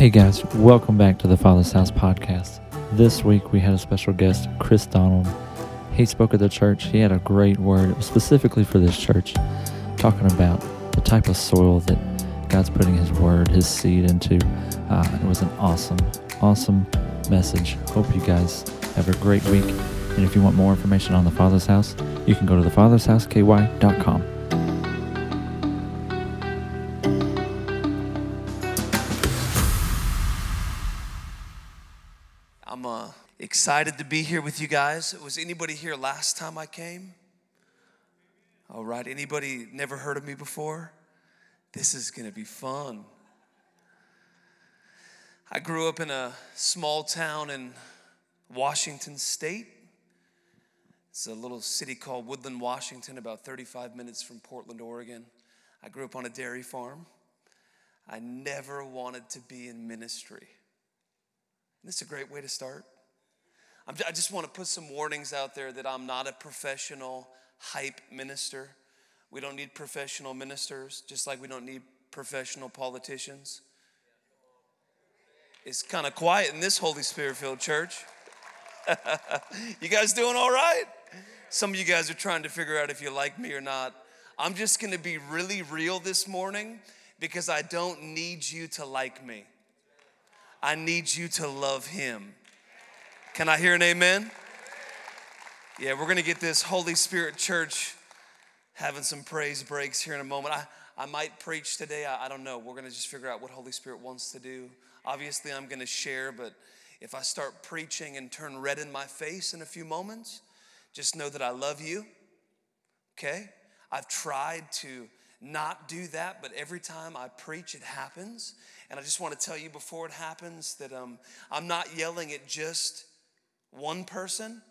Hey guys, welcome back to the Father's House podcast. This week we had a special guest, Chris Donald. He spoke at the church. He had a great word specifically for this church, talking about the type of soil that God's putting His word, His seed into. Uh, it was an awesome, awesome message. Hope you guys have a great week. And if you want more information on the Father's House, you can go to thefathershouseky.com. excited to be here with you guys. Was anybody here last time I came? All right, anybody never heard of me before? This is gonna be fun. I grew up in a small town in Washington State. It's a little city called Woodland, Washington, about 35 minutes from Portland, Oregon. I grew up on a dairy farm. I never wanted to be in ministry. This is a great way to start. I just want to put some warnings out there that I'm not a professional hype minister. We don't need professional ministers, just like we don't need professional politicians. It's kind of quiet in this Holy Spirit filled church. you guys doing all right? Some of you guys are trying to figure out if you like me or not. I'm just going to be really real this morning because I don't need you to like me. I need you to love him. Can I hear an amen? Yeah, we're gonna get this Holy Spirit church having some praise breaks here in a moment. I, I might preach today, I, I don't know. We're gonna just figure out what Holy Spirit wants to do. Obviously, I'm gonna share, but if I start preaching and turn red in my face in a few moments, just know that I love you, okay? I've tried to not do that, but every time I preach, it happens. And I just want to tell you before it happens that um, I'm not yelling at just one person,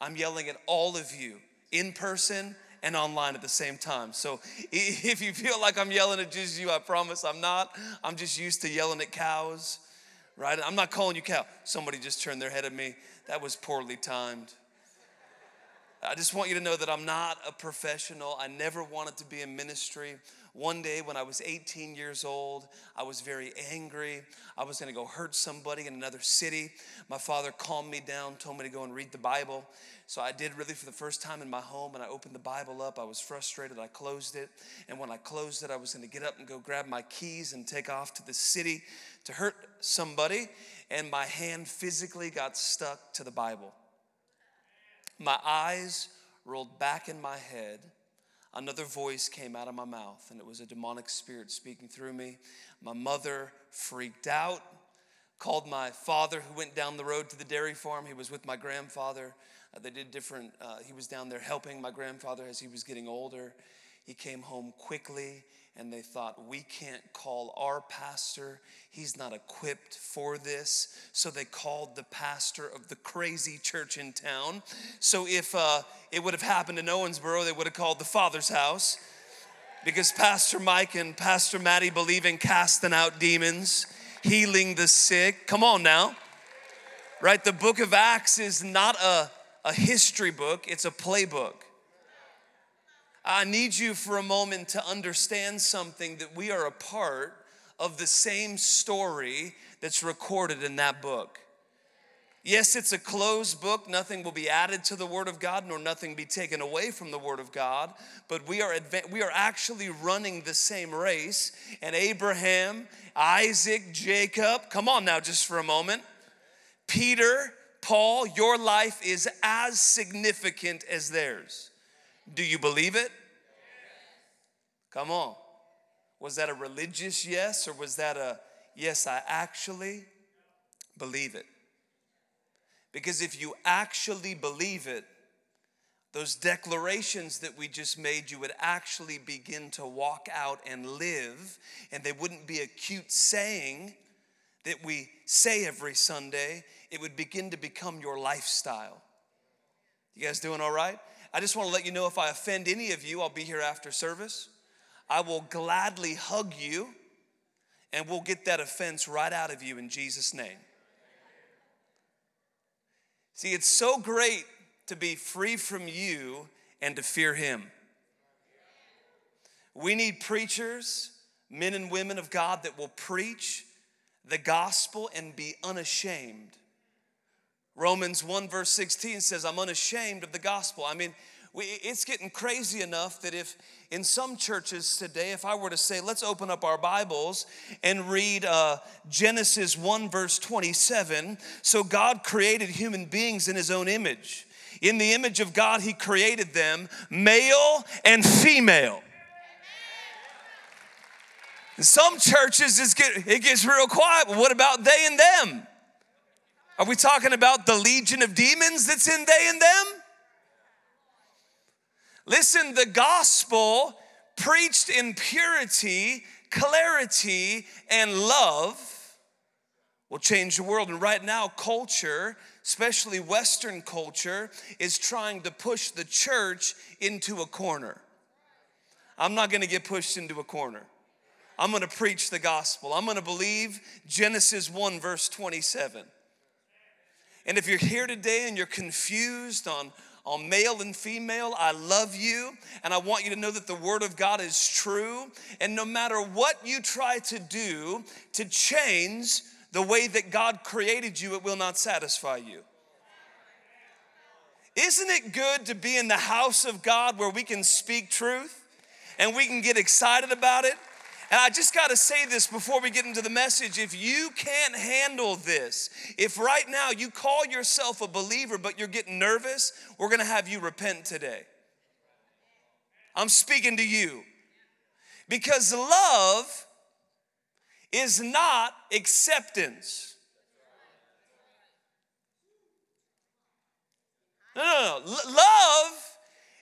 I'm yelling at all of you in person and online at the same time. So if you feel like I'm yelling at just you, I promise I'm not. I'm just used to yelling at cows, right? I'm not calling you cow. Somebody just turned their head at me. That was poorly timed. I just want you to know that I'm not a professional. I never wanted to be in ministry. One day when I was 18 years old, I was very angry. I was going to go hurt somebody in another city. My father calmed me down, told me to go and read the Bible. So I did really for the first time in my home, and I opened the Bible up. I was frustrated. I closed it. And when I closed it, I was going to get up and go grab my keys and take off to the city to hurt somebody. And my hand physically got stuck to the Bible. My eyes rolled back in my head. Another voice came out of my mouth, and it was a demonic spirit speaking through me. My mother freaked out, called my father, who went down the road to the dairy farm. He was with my grandfather. Uh, they did different, uh, he was down there helping my grandfather as he was getting older. He came home quickly and they thought, we can't call our pastor. He's not equipped for this. So they called the pastor of the crazy church in town. So if uh, it would have happened in Owensboro, they would have called the Father's house because Pastor Mike and Pastor Maddie believe in casting out demons, healing the sick. Come on now. Right? The book of Acts is not a, a history book, it's a playbook. I need you for a moment to understand something that we are a part of the same story that's recorded in that book. Yes, it's a closed book. Nothing will be added to the Word of God, nor nothing be taken away from the Word of God. But we are, we are actually running the same race. And Abraham, Isaac, Jacob, come on now, just for a moment. Peter, Paul, your life is as significant as theirs. Do you believe it? Come on. Was that a religious yes or was that a yes, I actually believe it? Because if you actually believe it, those declarations that we just made, you would actually begin to walk out and live, and they wouldn't be a cute saying that we say every Sunday. It would begin to become your lifestyle. You guys doing all right? I just want to let you know if I offend any of you, I'll be here after service. I will gladly hug you and we'll get that offense right out of you in Jesus' name. See, it's so great to be free from you and to fear Him. We need preachers, men and women of God that will preach the gospel and be unashamed. Romans 1, verse 16 says, I'm unashamed of the gospel. I mean, we, it's getting crazy enough that if in some churches today, if I were to say, let's open up our Bibles and read uh, Genesis 1, verse 27. So God created human beings in his own image. In the image of God, he created them, male and female. In some churches, get, it gets real quiet, but what about they and them? Are we talking about the legion of demons that's in they and them? Listen, the gospel preached in purity, clarity, and love will change the world. And right now, culture, especially Western culture, is trying to push the church into a corner. I'm not gonna get pushed into a corner. I'm gonna preach the gospel. I'm gonna believe Genesis 1, verse 27. And if you're here today and you're confused on on male and female. I love you, and I want you to know that the Word of God is true. And no matter what you try to do to change the way that God created you, it will not satisfy you. Isn't it good to be in the house of God where we can speak truth and we can get excited about it? And I just got to say this before we get into the message. If you can't handle this, if right now you call yourself a believer but you're getting nervous, we're going to have you repent today. I'm speaking to you. Because love is not acceptance. No, no, no. Love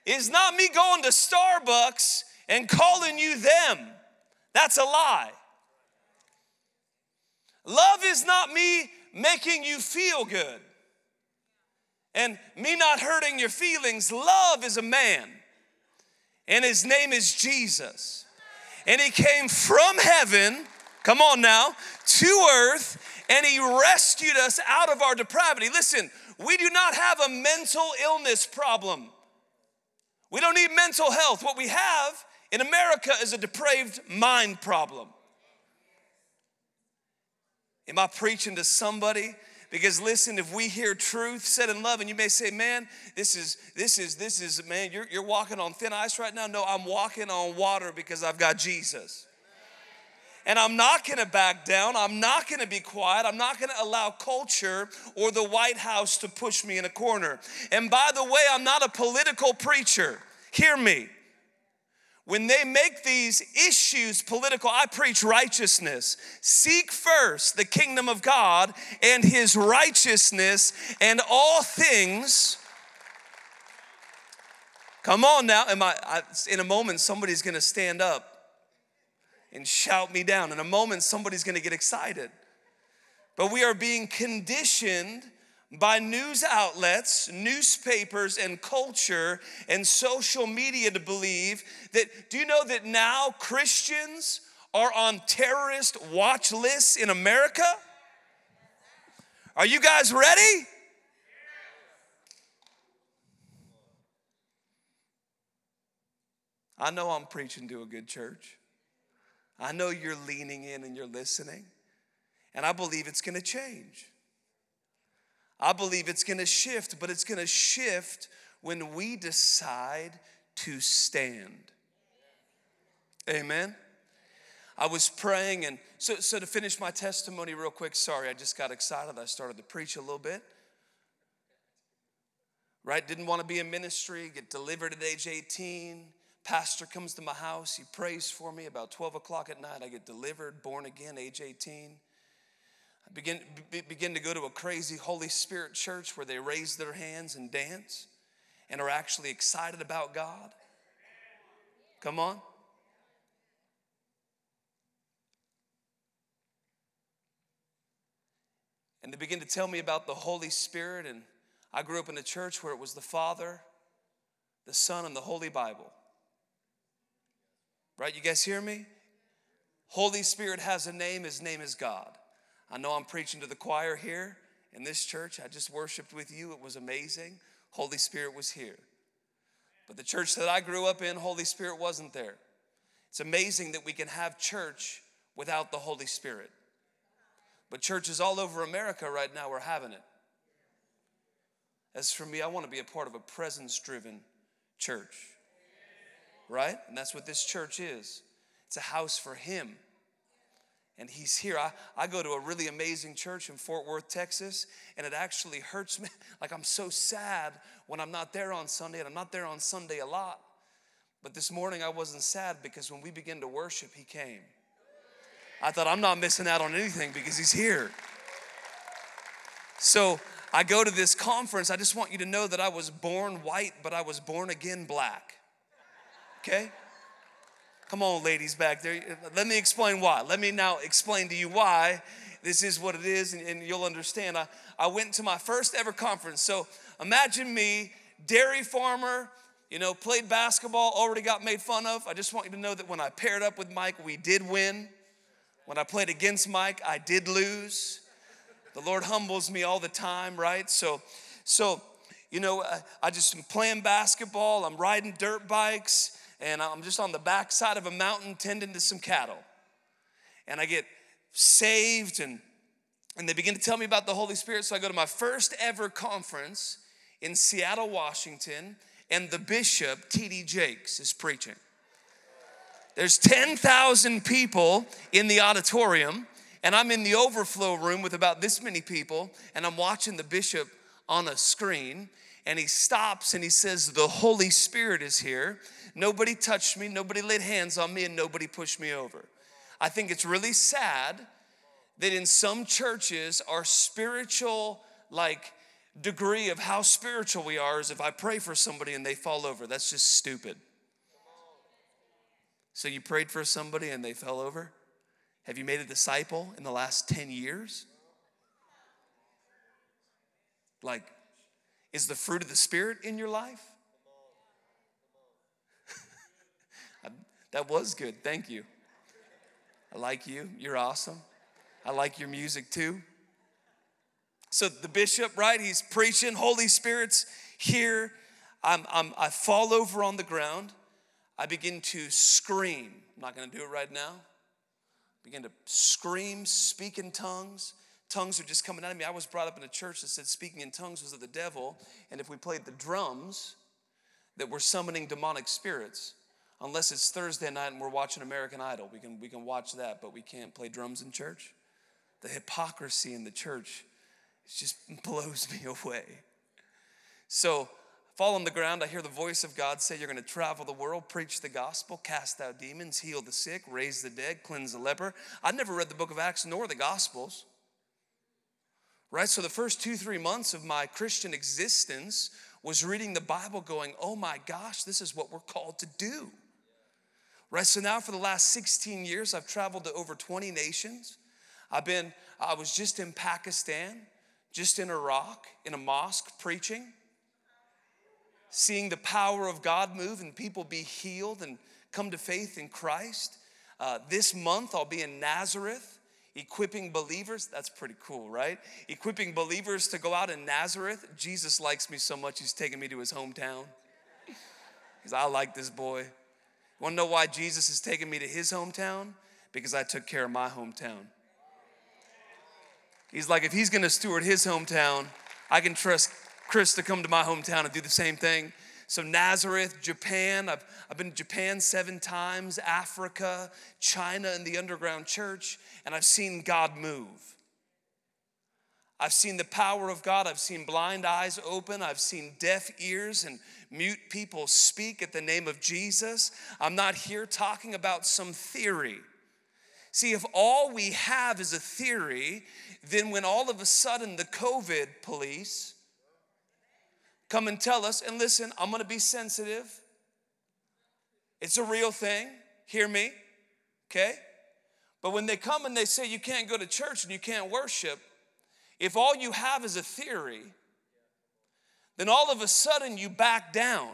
is not me going to Starbucks and calling you them. That's a lie. Love is not me making you feel good and me not hurting your feelings. Love is a man, and his name is Jesus. And he came from heaven, come on now, to earth, and he rescued us out of our depravity. Listen, we do not have a mental illness problem. We don't need mental health. What we have in America is a depraved mind problem. Am I preaching to somebody? Because listen, if we hear truth said in love, and you may say, man, this is, this is, this is, man, you're, you're walking on thin ice right now. No, I'm walking on water because I've got Jesus. And I'm not gonna back down. I'm not gonna be quiet. I'm not gonna allow culture or the White House to push me in a corner. And by the way, I'm not a political preacher. Hear me when they make these issues political, I preach righteousness. Seek first the kingdom of God and his righteousness, and all things. Come on now. Am I, I in a moment, somebody's gonna stand up and shout me down. In a moment, somebody's gonna get excited. But we are being conditioned by news outlets, newspapers, and culture and social media to believe that, do you know that now Christians are on terrorist watch lists in America? Are you guys ready? I know I'm preaching to a good church. I know you're leaning in and you're listening. And I believe it's going to change. I believe it's gonna shift, but it's gonna shift when we decide to stand. Amen. I was praying, and so, so to finish my testimony real quick, sorry, I just got excited. I started to preach a little bit. Right? Didn't want to be in ministry, get delivered at age 18. Pastor comes to my house, he prays for me. About 12 o'clock at night, I get delivered, born again, age 18. Begin, be, begin to go to a crazy Holy Spirit church where they raise their hands and dance and are actually excited about God. Come on. And they begin to tell me about the Holy Spirit. And I grew up in a church where it was the Father, the Son, and the Holy Bible. Right? You guys hear me? Holy Spirit has a name, his name is God. I know I'm preaching to the choir here in this church. I just worshiped with you, it was amazing. Holy Spirit was here. But the church that I grew up in, Holy Spirit wasn't there. It's amazing that we can have church without the Holy Spirit. But churches all over America right now are having it. As for me, I want to be a part of a presence driven church. Right? And that's what this church is it's a house for Him. And He's here. I, I go to a really amazing church in Fort Worth, Texas, and it actually hurts me. Like I'm so sad when I'm not there on Sunday, and I'm not there on Sunday a lot. But this morning I wasn't sad because when we began to worship, He came. I thought, I'm not missing out on anything because He's here. So I go to this conference. I just want you to know that I was born white, but I was born again black. Okay? Come on, ladies back there. Let me explain why. Let me now explain to you why this is what it is, and, and you'll understand. I, I went to my first ever conference. So imagine me, dairy farmer, you know, played basketball, already got made fun of. I just want you to know that when I paired up with Mike, we did win. When I played against Mike, I did lose. The Lord humbles me all the time, right? So, so you know, I, I just am playing basketball, I'm riding dirt bikes, and I'm just on the backside of a mountain tending to some cattle. And I get saved, and, and they begin to tell me about the Holy Spirit. So I go to my first ever conference in Seattle, Washington, and the bishop, T.D. Jakes, is preaching. There's 10,000 people in the auditorium, and I'm in the overflow room with about this many people, and I'm watching the bishop on a screen, and he stops and he says, The Holy Spirit is here. Nobody touched me, nobody laid hands on me, and nobody pushed me over. I think it's really sad that in some churches, our spiritual, like, degree of how spiritual we are is if I pray for somebody and they fall over. That's just stupid. So you prayed for somebody and they fell over? Have you made a disciple in the last 10 years? Like, is the fruit of the Spirit in your life? that was good. Thank you. I like you. You're awesome. I like your music too. So the bishop, right? He's preaching. Holy Spirit's here. I'm, I'm, I fall over on the ground. I begin to scream. I'm not going to do it right now. Begin to scream, speak in tongues. Tongues are just coming out of me. I was brought up in a church that said speaking in tongues was of the devil, and if we played the drums, that we're summoning demonic spirits. Unless it's Thursday night and we're watching American Idol, we can we can watch that, but we can't play drums in church. The hypocrisy in the church it just blows me away. So fall on the ground. I hear the voice of God say, You're going to travel the world, preach the gospel, cast out demons, heal the sick, raise the dead, cleanse the leper. I'd never read the book of Acts nor the gospels. Right? So the first two, three months of my Christian existence was reading the Bible, going, Oh my gosh, this is what we're called to do. Right? So now for the last 16 years, I've traveled to over 20 nations. I've been, I was just in Pakistan, just in Iraq, in a mosque preaching seeing the power of God move and people be healed and come to faith in Christ. Uh, this month, I'll be in Nazareth equipping believers. That's pretty cool, right? Equipping believers to go out in Nazareth. Jesus likes me so much, he's taking me to his hometown. Because I like this boy. Want to know why Jesus is taking me to his hometown? Because I took care of my hometown. He's like, if he's gonna steward his hometown, I can trust Chris to come to my hometown and do the same thing. So, Nazareth, Japan, I've, I've been to Japan seven times, Africa, China, and the underground church, and I've seen God move. I've seen the power of God. I've seen blind eyes open. I've seen deaf ears and mute people speak at the name of Jesus. I'm not here talking about some theory. See, if all we have is a theory, then when all of a sudden the COVID police come and tell us. And listen, I'm gonna be sensitive. It's a real thing. Hear me, okay? But when they come and they say you can't go to church and you can't worship, if all you have is a theory, then all of a sudden you back down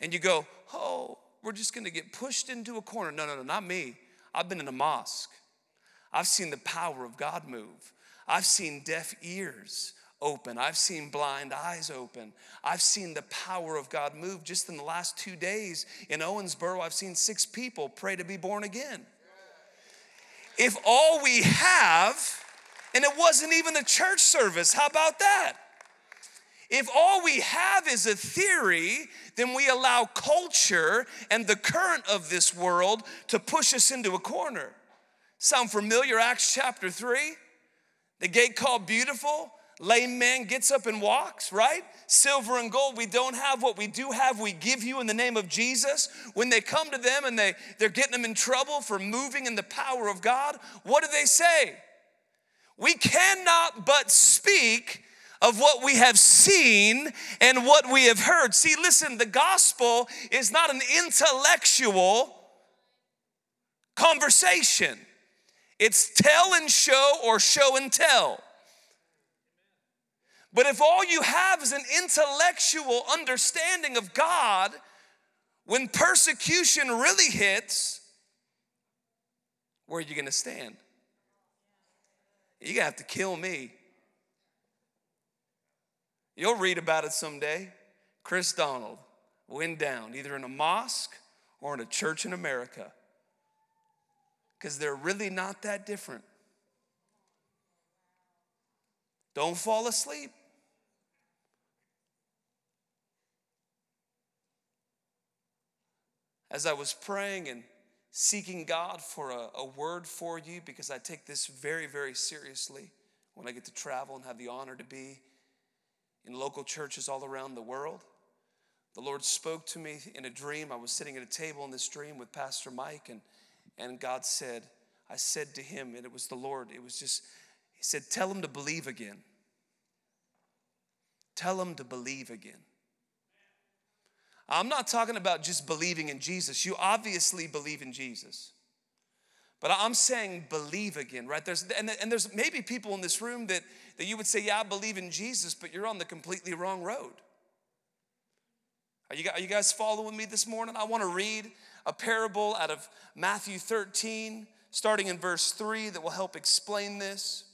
and you go, oh, we're just gonna get pushed into a corner. No, no, no, not me. I've been in a mosque. I've seen the power of God move. I've seen deaf ears open. I've seen blind eyes open. I've seen the power of God move just in the last two days in Owensboro. I've seen six people pray to be born again. if all we have, and it wasn't even a church service, how about that? If all we have is a theory, then we allow culture and the current of this world to push us into a corner. Sound familiar? Acts chapter 3? The gate called beautiful, lame man gets up and walks, right? Silver and gold, we don't have what we do have, we give you in the name of Jesus. When they come to them and they, they're getting them in trouble for moving in the power of God, what do they say? We cannot but speak of what we have seen and what we have heard. See, listen, the gospel is not an intellectual conversation, it's tell and show or show and tell. But if all you have is an intellectual understanding of God, when persecution really hits, where are you gonna stand? You're gonna have to kill me. You'll read about it someday. Chris Donald went down either in a mosque or in a church in America because they're really not that different. Don't fall asleep. As I was praying and seeking God for a, a, word for you, because I take this very, very seriously when I get to travel and have the honor to be in local churches all around the world. The Lord spoke to me in a dream. I was sitting at a table in this dream with Pastor Mike, and, and God said, I said to him, and it was the Lord, it was just, He said, Tell him to believe again. Tell him to believe again. I'm not talking about just believing in Jesus. You obviously believe in Jesus. But I'm saying believe again, right? There's and, and there's maybe people in this room that, that you would say, yeah, I believe in Jesus, but you're on the completely wrong road. Are you, are you guys following me this morning? I want to read a parable out of Matthew 13, starting in verse 3, that will help explain this.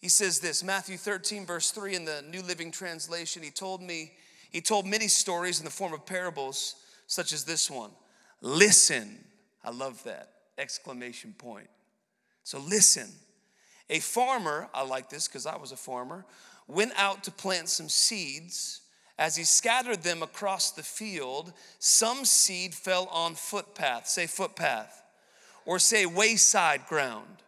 He says this, Matthew 13, verse 3 in the New Living Translation. He told me, he told many stories in the form of parables, such as this one. Listen. I love that exclamation point. So listen. A farmer, I like this because I was a farmer, went out to plant some seeds. As he scattered them across the field, some seed fell on footpath. Say footpath. Or say wayside ground.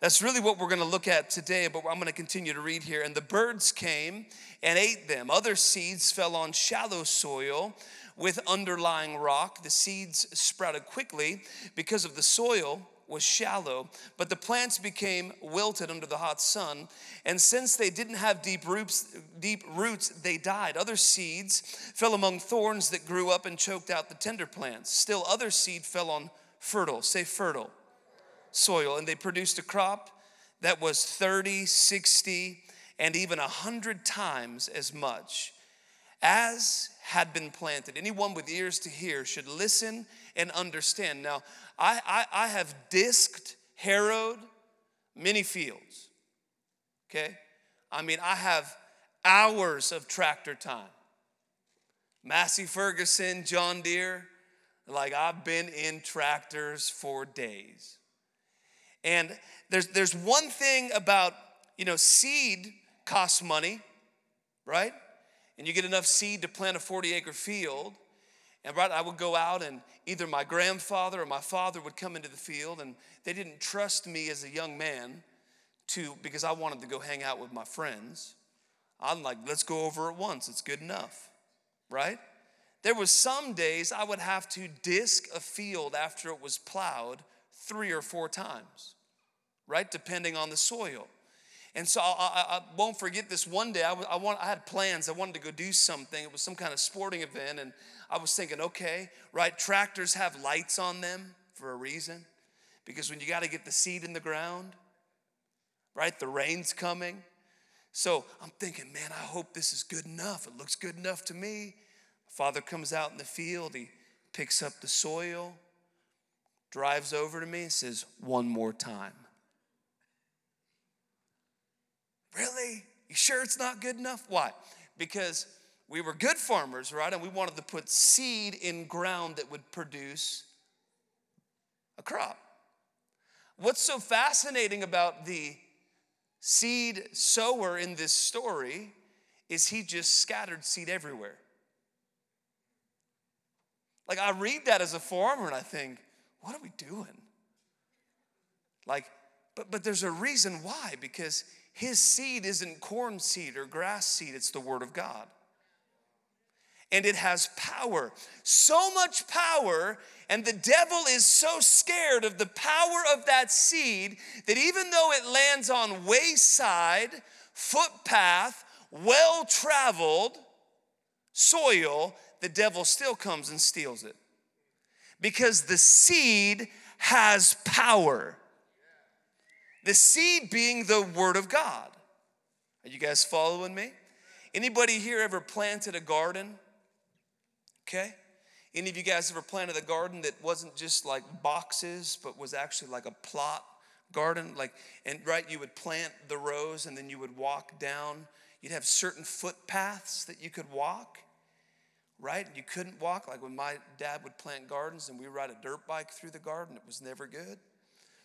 That's really what we're going to look at today, but I'm going to continue to read here. And the birds came and ate them. Other seeds fell on shallow soil with underlying rock. The seeds sprouted quickly because of the soil was shallow, but the plants became wilted under the hot sun. And since they didn't have deep roots, deep roots, they died. Other seeds fell among thorns that grew up and choked out the tender plants. Still, other seed fell on fertile, say fertile, soil, and they produced a crop that was 30, 60, and even 100 times as much as had been planted. Anyone with ears to hear should listen and understand. Now, I, I, I have disked, harrowed many fields. Okay? I mean, I have hours of tractor time. Massey Ferguson, John Deere, like I've been in tractors for days. And there's, there's one thing about, you know, seed costs money, right? and you get enough seed to plant a 40 acre field. And right, I would go out and either my grandfather or my father would come into the field, and they didn't trust me as a young man to because I wanted to go hang out with my friends. I'm like, let's go over it once, it's good enough, right? There was some days I would have to disc a field after it was plowed three or four times, right? Depending on the soil. And so I, I, I, won't forget this one day. I, I, want, I had plans. I wanted to go do something. It was some kind of sporting event. And I was thinking, okay, right, tractors have lights on them for a reason. Because when you got to get the seed in the ground, right, the rain's coming. So I'm thinking, man, I hope this is good enough. It looks good enough to me. Father comes out in the field. He picks up the soil, drives over to me, and says, one more time. Really? You sure it's not good enough? Why? Because we were good farmers, right? And we wanted to put seed in ground that would produce a crop. What's so fascinating about the seed sower in this story is he just scattered seed everywhere. Like, I read that as a farmer and I think, what are we doing? Like, but, but there's a reason why, because his seed isn't corn seed or grass seed, it's the word of God. And it has power, so much power, and the devil is so scared of the power of that seed that even though it lands on wayside, footpath, well traveled soil, the devil still comes and steals it. Because the seed has power. The seed being the word of God. Are you guys following me? Anybody here ever planted a garden? Okay. Any of you guys ever planted a garden that wasn't just like boxes, but was actually like a plot garden? Like, and right, you would plant the rows and then you would walk down. You'd have certain footpaths that you could walk, right? You couldn't walk. Like when my dad would plant gardens and we ride a dirt bike through the garden, it was never good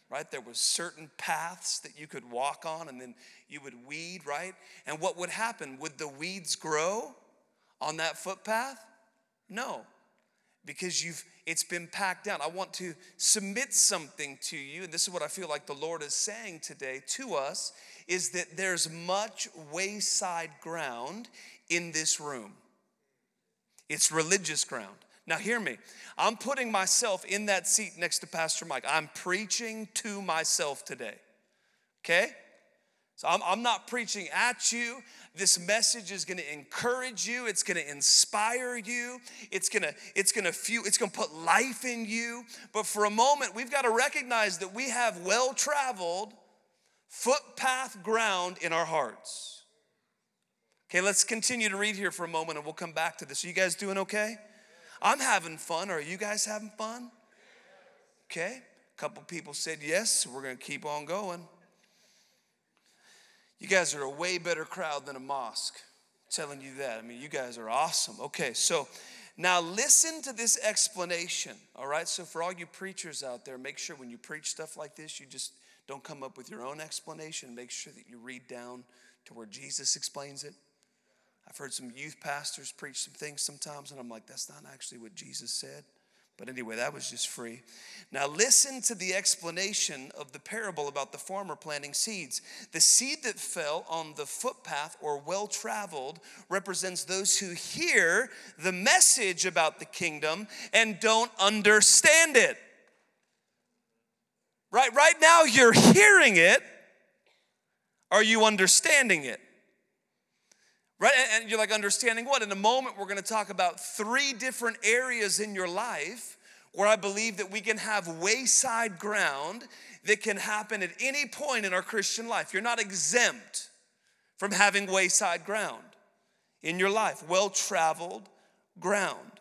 right? There was certain paths that you could walk on and then you would weed right? And what would happen? Would the weeds grow on that footpath? No because you've it's been packed down. I want to submit something to you and this is what i feel like the lord is saying today to us is that there's much wayside ground in this room it's religious ground now, hear me. I'm putting myself in that seat next to Pastor Mike. I'm preaching to myself today. Okay? So I'm, I'm not preaching at you. This message is going to encourage you. It's going to inspire you. It's going to it's going to fuel. It's going to put life in you. But for a moment, we've got to recognize that we have well-traveled footpath ground in our hearts. Okay, let's continue to read here for a moment, and we'll come back to this. Are you guys doing okay? I'm having fun. Are you guys having fun? Okay. A couple people said yes, we're going to keep on going. You guys are a way better crowd than a mosque. I'm telling you that. I mean, you guys are awesome. Okay, so now listen to this explanation. All right, so for all you preachers out there, make sure when you preach stuff like this, you just don't come up with your own explanation. Make sure that you read down to where Jesus explains it. I've heard some youth pastors preach some things sometimes, and I'm like, that's not actually what Jesus said. But anyway, that was just free. Now, listen to the explanation of the parable about the farmer planting seeds. The seed that fell on the footpath or well traveled represents those who hear the message about the kingdom and don't understand it. Right, right now, you're hearing it. Are you understanding it? Right? And you're like, understanding what? In a moment, we're going to talk about three different areas in your life where I believe that we can have wayside ground that can happen at any point in our Christian life. You're not exempt from having wayside ground in your life, well traveled ground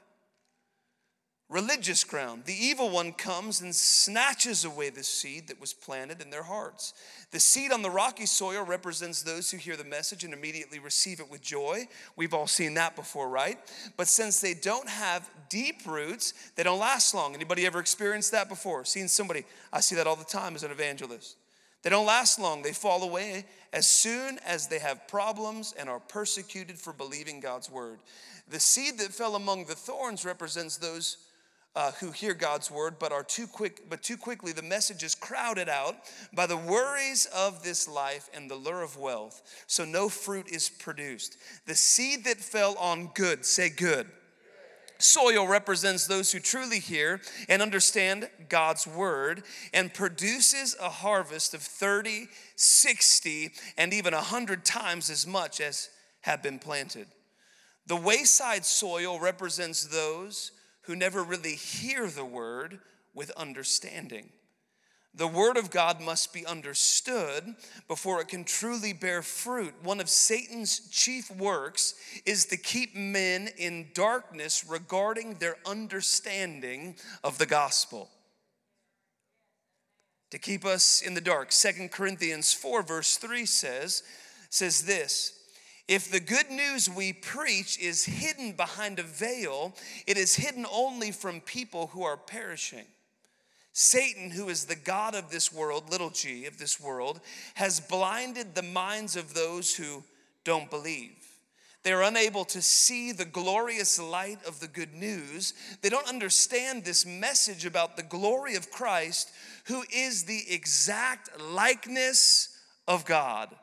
religious ground. The evil one comes and snatches away the seed that was planted in their hearts. The seed on the rocky soil represents those who hear the message and immediately receive it with joy. We've all seen that before, right? But since they don't have deep roots, they don't last long. Anybody ever experienced that before? Seen somebody, I see that all the time as an evangelist. They don't last long. They fall away as soon as they have problems and are persecuted for believing God's word. The seed that fell among the thorns represents those uh, who hear God's word, but are too quick, but too quickly the message is crowded out by the worries of this life and the lure of wealth. So no fruit is produced. The seed that fell on good, say good. Soil represents those who truly hear and understand God's word and produces a harvest of 30, 60, and even 100 times as much as have been planted. The wayside soil represents those who never really hear the word with understanding. The word of God must be understood before it can truly bear fruit. One of Satan's chief works is to keep men in darkness regarding their understanding of the gospel. To keep us in the dark. Second Corinthians 4 verse 3 says says this, if the good news we preach is hidden behind a veil, it is hidden only from people who are perishing. Satan, who is the God of this world, little g, of this world, has blinded the minds of those who don't believe. They're unable to see the glorious light of the good news. They don't understand this message about the glory of Christ, who is the exact likeness of God.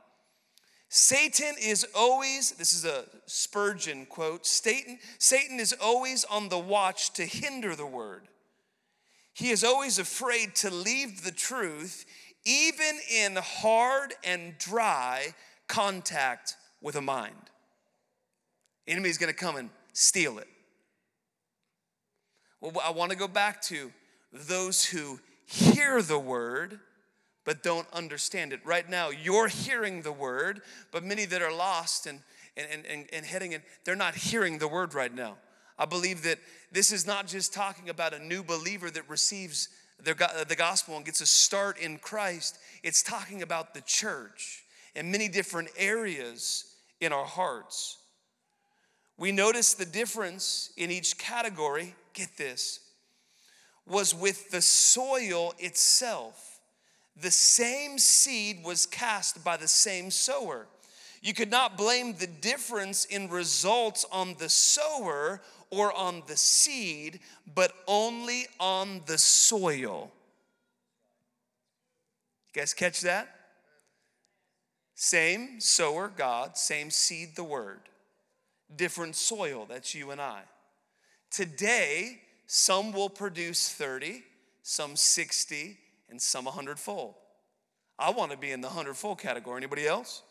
Satan is always, this is a Spurgeon quote, Satan, Satan is always on the watch to hinder the word. He is always afraid to leave the truth, even in hard and dry contact with a mind. Enemy's gonna come and steal it. Well, I wanna go back to those who hear the word but don't understand it. Right now, you're hearing the word, but many that are lost and, and, and, and heading in, they're not hearing the word right now. I believe that this is not just talking about a new believer that receives their, the gospel and gets a start in Christ, it's talking about the church in many different areas in our hearts. We notice the difference in each category, get this, was with the soil itself. The same seed was cast by the same sower. You could not blame the difference in results on the sower or on the seed, but only on the soil. You guys catch that? Same sower, God, same seed, the word different soil. That's you and I. Today, some will produce 30, some 60, and some a hundredfold. I want to be in the hundredfold category. Anybody else?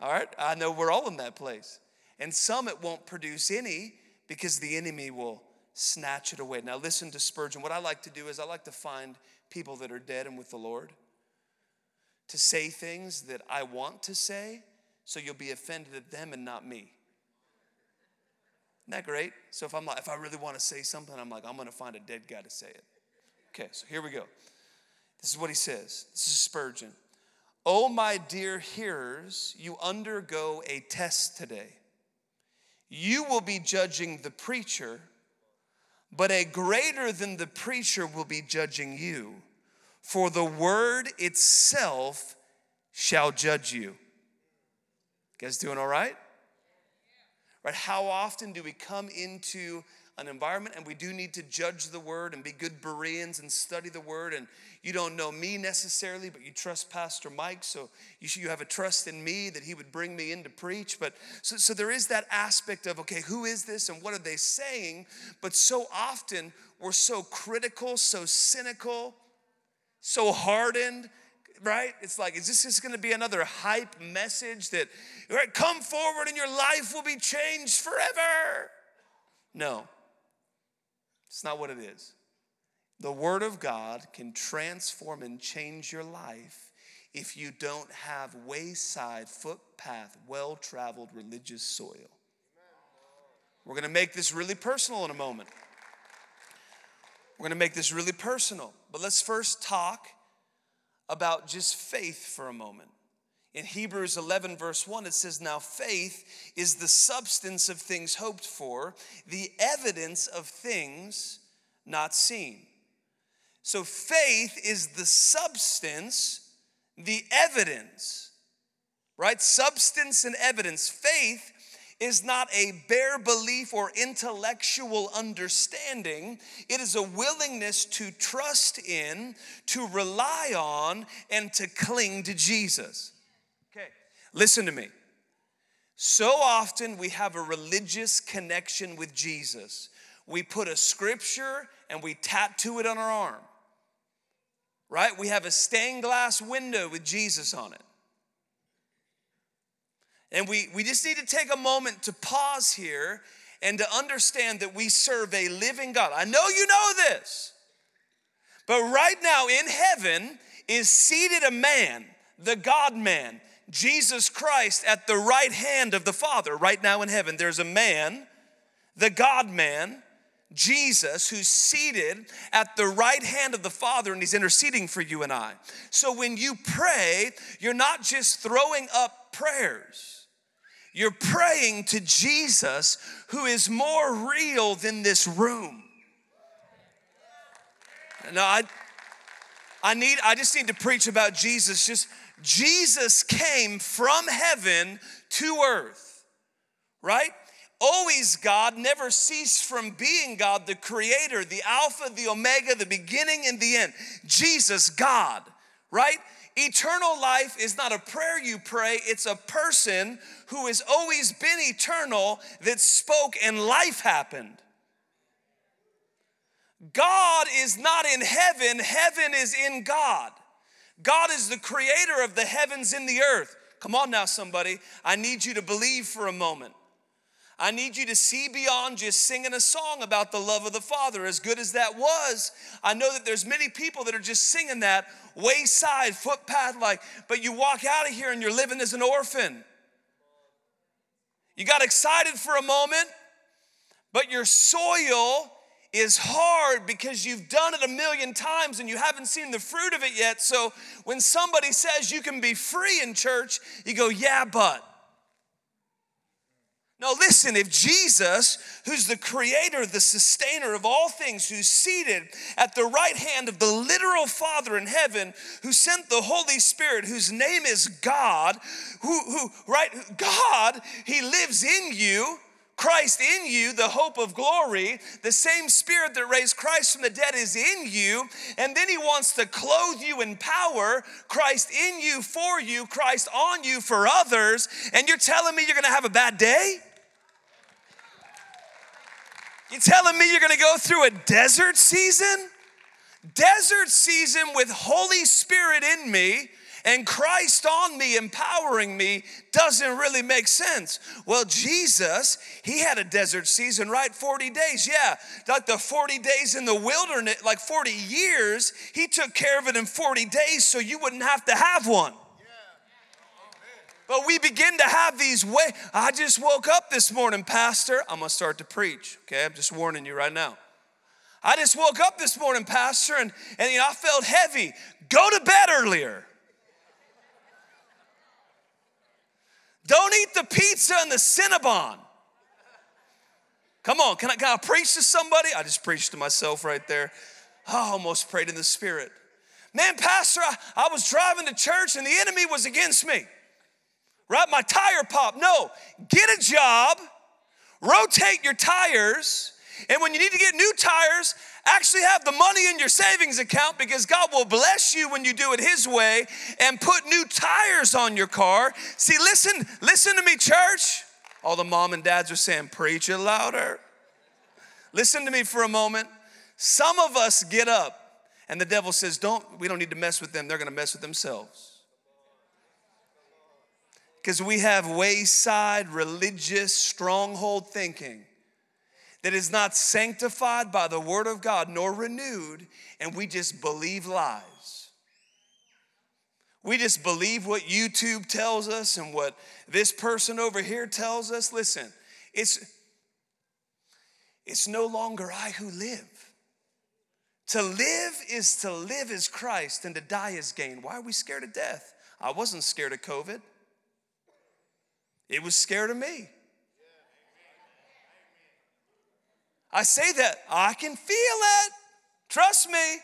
All right, I know we're all in that place. And some it won't produce any because the enemy will snatch it away. Now, listen to Spurgeon. What I like to do is I like to find people that are dead and with the Lord to say things that I want to say so you'll be offended at them and not me. Isn't that great? So if I'm like, if I really want to say something, I'm like, I'm going to find a dead guy to say it. Okay, so here we go. This is what he says. This is Spurgeon. Oh, my dear hearers, you undergo a test today. You will be judging the preacher, but a greater than the preacher will be judging you, for the word itself shall judge you. You guys doing all right? right? How often do we come into an environment and we do need to judge the word and be good Bereans and study the word and you don't know me necessarily but you trust pastor mike so you, should, you have a trust in me that he would bring me in to preach but so, so there is that aspect of okay who is this and what are they saying but so often we're so critical so cynical so hardened right? It's like, is this just gonna be another hype message that, right, come forward and your life will be changed forever? No, it's not what it is. The Word of God can transform and change your life if you don't have wayside, footpath, well traveled religious soil. We're gonna make this really personal in a moment. We're gonna make this really personal, but let's first talk about just faith for a moment. In Hebrews 11, verse 1, it says, Now faith is the substance of things hoped for, the evidence of things not seen. So faith is the substance, the evidence, right? Substance and evidence. Faith is not a bare belief or intellectual understanding. It is a willingness to trust in, to rely on, and to cling to Jesus. Listen to me. So often we have a religious connection with Jesus. We put a scripture and we tattoo it on our arm, right? We have a stained glass window with Jesus on it. And we, we just need to take a moment to pause here and to understand that we serve a living God. I know you know this, but right now in heaven is seated a man, the God man, Jesus Christ, at the right hand of the Father. Right now in heaven, there's a man, the God man, Jesus, who's seated at the right hand of the Father and he's interceding for you and I. So when you pray, you're not just throwing up prayers you're praying to Jesus who is more real than this room. Now, I, I need I just need to preach about Jesus. Just Jesus came from heaven to earth. Right? Always God, never ceased from being God, the creator, the alpha, the omega, the beginning and the end. Jesus, God, right? Eternal life is not a prayer you pray, it's a person who has always been eternal that spoke and life happened. God is not in heaven, heaven is in God. God is the creator of the heavens and the earth. Come on now, somebody. I need you to believe for a moment. I need you to see beyond just singing a song about the love of the Father. As good as that was, I know that there's many people that are just singing that wayside footpath like, but you walk out of here and you're living as an orphan. You got excited for a moment, but your soil is hard because you've done it a million times and you haven't seen the fruit of it yet. So when somebody says you can be free in church, you go, yeah, but. No, listen, if Jesus, who's the creator, the sustainer of all things, who's seated at the right hand of the literal Father in heaven, who sent the Holy Spirit, whose name is God, who, who right, God, He lives in you. Christ in you, the hope of glory, the same spirit that raised Christ from the dead is in you, and then he wants to clothe you in power, Christ in you for you, Christ on you for others, and you're telling me you're gonna have a bad day? You're telling me you're gonna go through a desert season? Desert season with Holy Spirit in me and Christ on me, empowering me, doesn't really make sense. Well, Jesus, he had a desert season, right? 40 days, yeah. Like the 40 days in the wilderness, like 40 years, he took care of it in 40 days so you wouldn't have to have one. But we begin to have these way. I just woke up this morning, Pastor. I'm gonna start to preach. Okay, I'm just warning you right now. I just woke up this morning, Pastor, and, and you know, I felt heavy. Go to bed earlier. Don't eat the pizza and the Cinnabon. Come on, can I, can I preach to somebody? I just preached to myself right there. I almost prayed in the spirit. Man, Pastor, I, I was driving to church and the enemy was against me. Right? My tire popped. No, get a job, rotate your tires, and when you need to get new tires, actually have the money in your savings account because God will bless you when you do it His way and put new tires on your car. See, listen, listen to me, church. All the mom and dads are saying, preach it louder. Listen to me for a moment. Some of us get up and the devil says, Don't, we don't need to mess with them, they're gonna mess with themselves. Because we have wayside religious stronghold thinking that is not sanctified by the word of God nor renewed, and we just believe lies. We just believe what YouTube tells us and what this person over here tells us. Listen, it's, it's no longer I who live. To live is to live as Christ, and to die is gain. Why are we scared of death? I wasn't scared of COVID, it was scared of me. I say that, I can feel it. Trust me.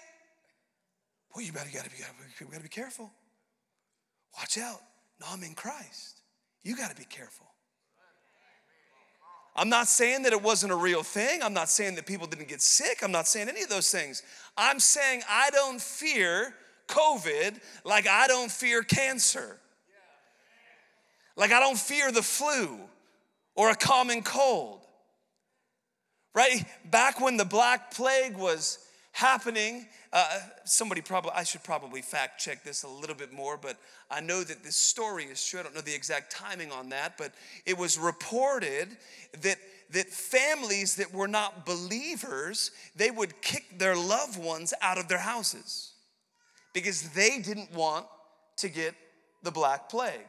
Well, you better gotta be, you gotta be careful. Watch out. No, I'm in Christ. You gotta be careful. I'm not saying that it wasn't a real thing. I'm not saying that people didn't get sick. I'm not saying any of those things. I'm saying I don't fear COVID like I don't fear cancer. Like I don't fear the flu or a common cold right? Back when the Black Plague was happening, uh, somebody probably, I should probably fact check this a little bit more, but I know that this story is true. I don't know the exact timing on that, but it was reported that that families that were not believers they would kick their loved ones out of their houses because they didn't want to get the black plague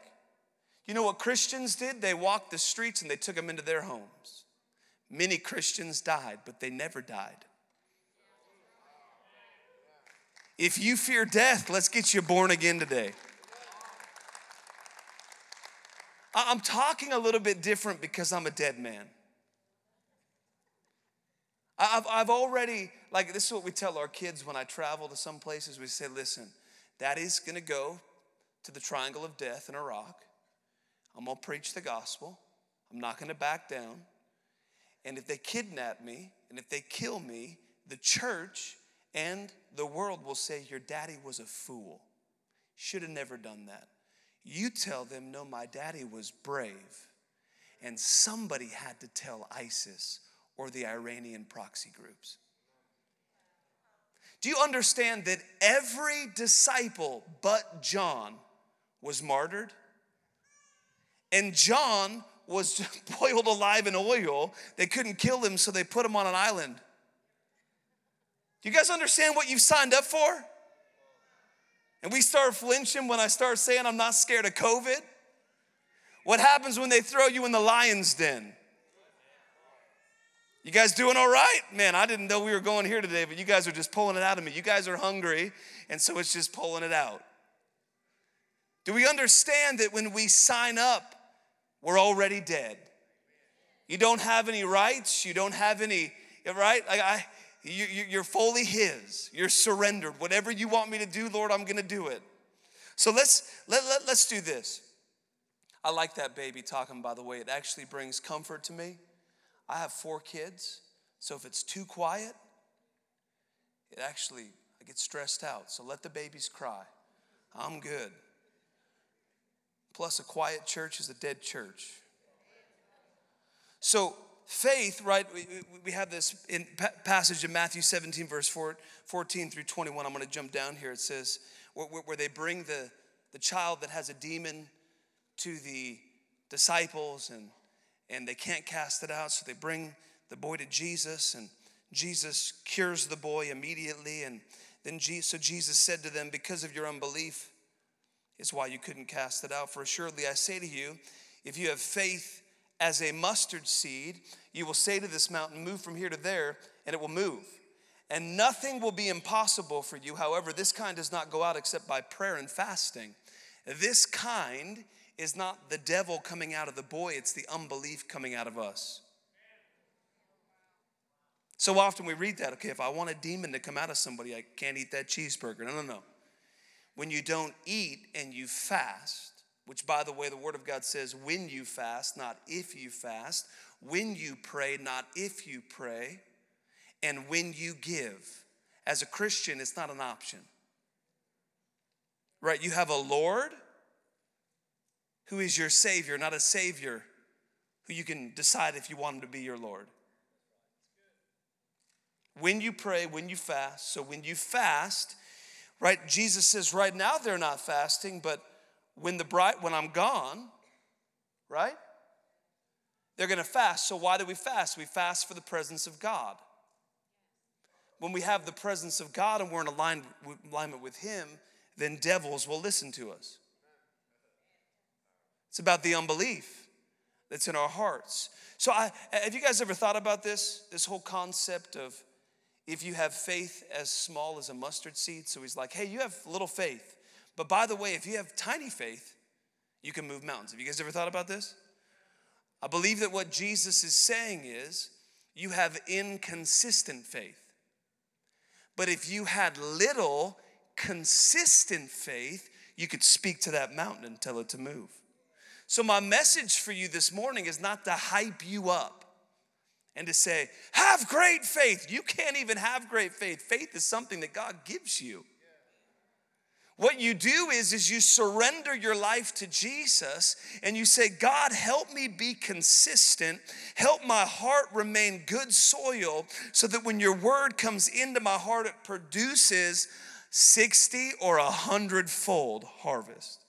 you know what christians did they walked the streets and they took them into their homes Many Christians died, but they never died. If you fear death, let's get you born again today. I'm talking a little bit different because I'm a dead man. I've, I've already, like, this is what we tell our kids when I travel to some places. We say, listen, daddy's gonna go to the triangle of death in Iraq. I'm gonna preach the gospel. I'm not gonna back down. And if they kidnap me and if they kill me, the church and the world will say, Your daddy was a fool. Should have never done that. You tell them, No, my daddy was brave. And somebody had to tell ISIS or the Iranian proxy groups. Do you understand that every disciple but John was martyred? And John was boiled alive in oil. They couldn't kill him, so they put him on an island. Do you guys understand what you've signed up for? And we start flinching when I start saying I'm not scared of COVID. What happens when they throw you in the lion's den? You guys doing all right? Man, I didn't know we were going here today, but you guys are just pulling it out of me. You guys are hungry, and so it's just pulling it out. Do we understand that when we sign up, we're already dead? You don't have any rights, you don't have any, right? Like I, you, you're fully His. You're surrendered. Whatever you want me to do, Lord, I'm going to do it. So let's let, let, let's do this. I like that baby talking, by the way. It actually brings comfort to me. I have four kids, so if it's too quiet, it actually, I get stressed out. So let the babies cry. I'm good. Plus, a quiet church is a dead church. So, faith, right? We, we have this in passage in Matthew 17, verse 14 through 21. I'm going to jump down here. It says, where, where they bring the, the child that has a demon to the disciples and, and they can't cast it out. So they bring the boy to Jesus and Jesus cures the boy immediately. And then Jesus, so Jesus said to them, Because of your unbelief is why you couldn't cast it out. For assuredly I say to you, if you have faith as a mustard seed, you will say to this mountain, Move from here to there, and it will move. And nothing will be impossible for you. However, this kind does not go out except by prayer and fasting. This kind is not the devil coming out of the boy, it's the unbelief coming out of us. So often we read that, okay, if I want a demon to come out of somebody, I can't eat that cheeseburger. No, no, no. When you don't eat and you fast, which by the way, the Word of God says when you fast, not if you fast, when you pray, not if you pray, and when you give. As a Christian, it's not an option. Right? You have a Lord who is your Savior, not a Savior who you can decide if you want him to be your Lord. When you pray, when you fast, so when you fast, right, Jesus says, right now they're not fasting, but when the bride, when I'm gone, right? They're gonna fast. So why do we fast? We fast for the presence of God. When we have the presence of God and we're in alignment with Him, then devils will listen to us. It's about the unbelief that's in our hearts. So, I, have you guys ever thought about this? This whole concept of if you have faith as small as a mustard seed. So, he's like, hey, you have little faith. But by the way, if you have tiny faith, you can move mountains. Have you guys ever thought about this? I believe that what Jesus is saying is you have inconsistent faith. But if you had little consistent faith, you could speak to that mountain and tell it to move. So, my message for you this morning is not to hype you up and to say, have great faith. You can't even have great faith. Faith is something that God gives you. What you do is is you surrender your life to Jesus and you say, "God, help me be consistent. Help my heart remain good soil so that when your word comes into my heart it produces 60 or a hundredfold harvest."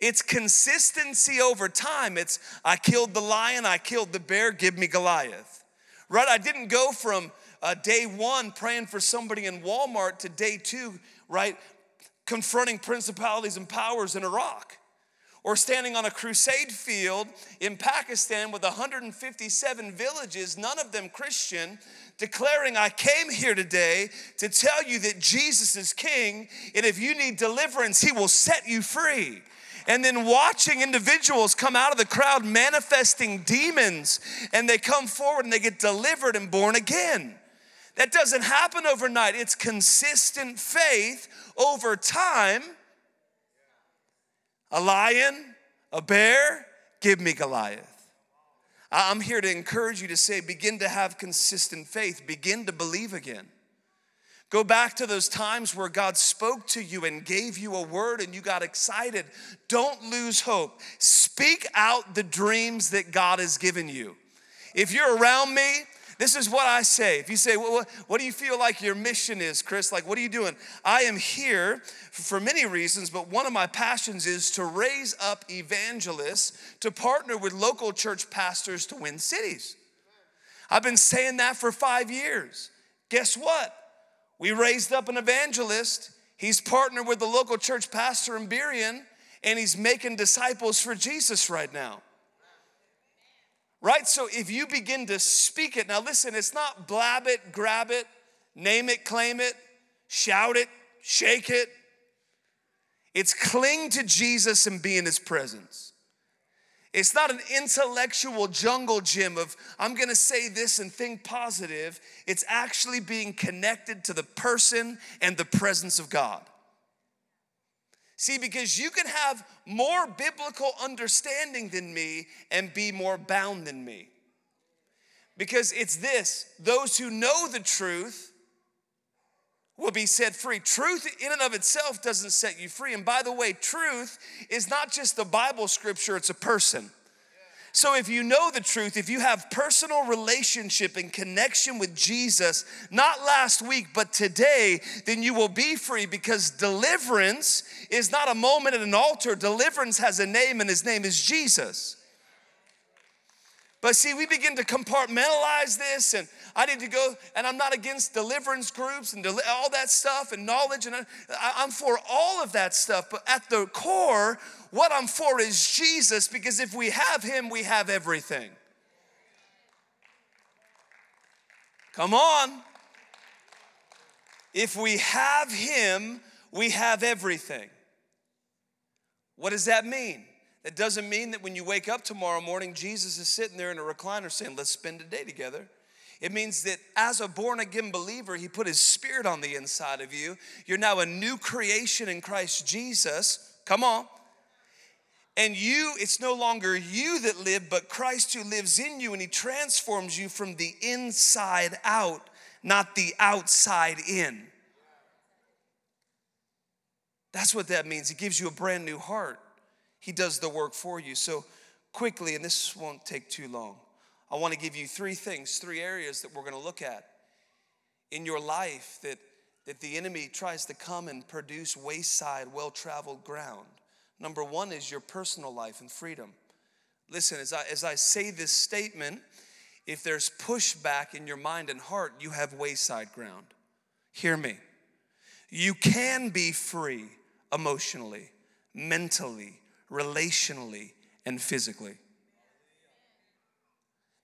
It's consistency over time. It's I killed the lion, I killed the bear, give me Goliath. Right? I didn't go from uh, day one praying for somebody in Walmart to day two, right? Confronting principalities and powers in Iraq. Or standing on a crusade field in Pakistan with 157 villages, none of them Christian, declaring, I came here today to tell you that Jesus is King, and if you need deliverance, He will set you free. And then watching individuals come out of the crowd manifesting demons, and they come forward and they get delivered and born again. That doesn't happen overnight, it's consistent faith over time. A lion, a bear, give me Goliath. I'm here to encourage you to say, begin to have consistent faith, begin to believe again. Go back to those times where God spoke to you and gave you a word and you got excited. Don't lose hope. Speak out the dreams that God has given you. If you're around me, this is what I say. If you say, well, what do you feel like your mission is, Chris? Like, what are you doing? I am here for many reasons, but one of my passions is to raise up evangelists to partner with local church pastors to win cities. I've been saying that for five years. Guess what? We raised up an evangelist. He's partnered with the local church pastor in Burien, and he's making disciples for Jesus right now. Right? So if you begin to speak it, now listen, it's not blab it, grab it, name it, claim it, shout it, shake it. It's cling to Jesus and be in his presence. It's not an intellectual jungle gym of, I'm gonna say this and think positive. It's actually being connected to the person and the presence of God. See, because you can have more biblical understanding than me and be more bound than me. Because it's this those who know the truth will be set free. Truth in and of itself doesn't set you free. And by the way, truth is not just the Bible scripture, it's a person. So if you know the truth, if you have personal relationship and connection with Jesus, not last week, but today, then you will be free because deliverance is not a moment at an altar. Deliverance has a name, and his name is Jesus. But see, we begin to compartmentalize this, and I need to go, and I'm not against deliverance groups and deli- all that stuff and knowledge, and uh, I, I'm for all of that stuff. But at the core, what I'm for is Jesus, because if we have Him, we have everything. Come on. If we have Him, we have everything. What does that mean? It doesn't mean that when you wake up tomorrow morning, Jesus is sitting there in a recliner saying, Let's spend a day together. It means that as a born again believer, He put His Spirit on the inside of you. You're now a new creation in Christ Jesus. Come on. And you, it's no longer you that live, but Christ who lives in you, and He transforms you from the inside out, not the outside in. That's what that means. He gives you a brand new heart. He does the work for you. So, quickly, and this won't take too long, I want to give you three things, three areas that we're going to look at in your life that, that the enemy tries to come and produce wayside, well traveled ground. Number one is your personal life and freedom. Listen, as I, as I say this statement, if there's pushback in your mind and heart, you have wayside ground. Hear me. You can be free emotionally, mentally, relationally, and physically.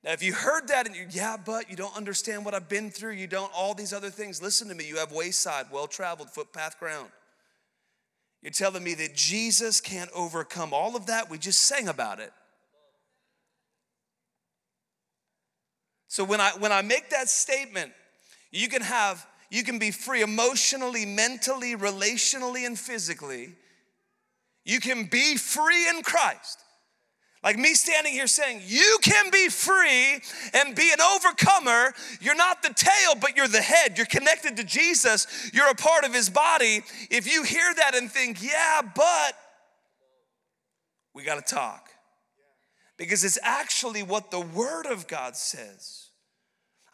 Now, if you heard that and you, yeah, but you don't understand what I've been through, you don't, all these other things, listen to me. You have wayside, well traveled, footpath ground. You're telling me that Jesus can't overcome all of that? We just sang about it. So when I when I make that statement, you can have you can be free emotionally, mentally, relationally, and physically you can be free in Christ. Like me standing here saying, you can be free and be an overcomer. You're not the tail, but you're the head. You're connected to Jesus. You're a part of his body. If you hear that and think, yeah, but we got to talk. Because it's actually what the Word of God says.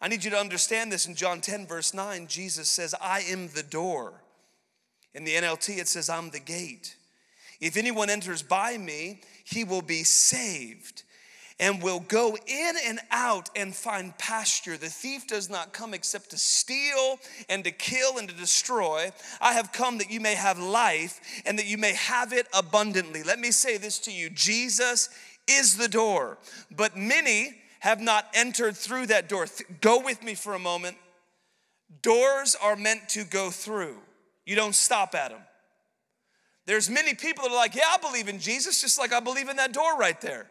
I need you to understand this in John 10, verse 9. Jesus says, I am the door. In the NLT, it says, I'm the gate. If anyone enters by me, he will be saved and will go in and out and find pasture. The thief does not come except to steal and to kill and to destroy. I have come that you may have life and that you may have it abundantly. Let me say this to you Jesus is the door, but many have not entered through that door. Go with me for a moment. Doors are meant to go through, you don't stop at them. There's many people that are like, yeah, I believe in Jesus, just like I believe in that door right there.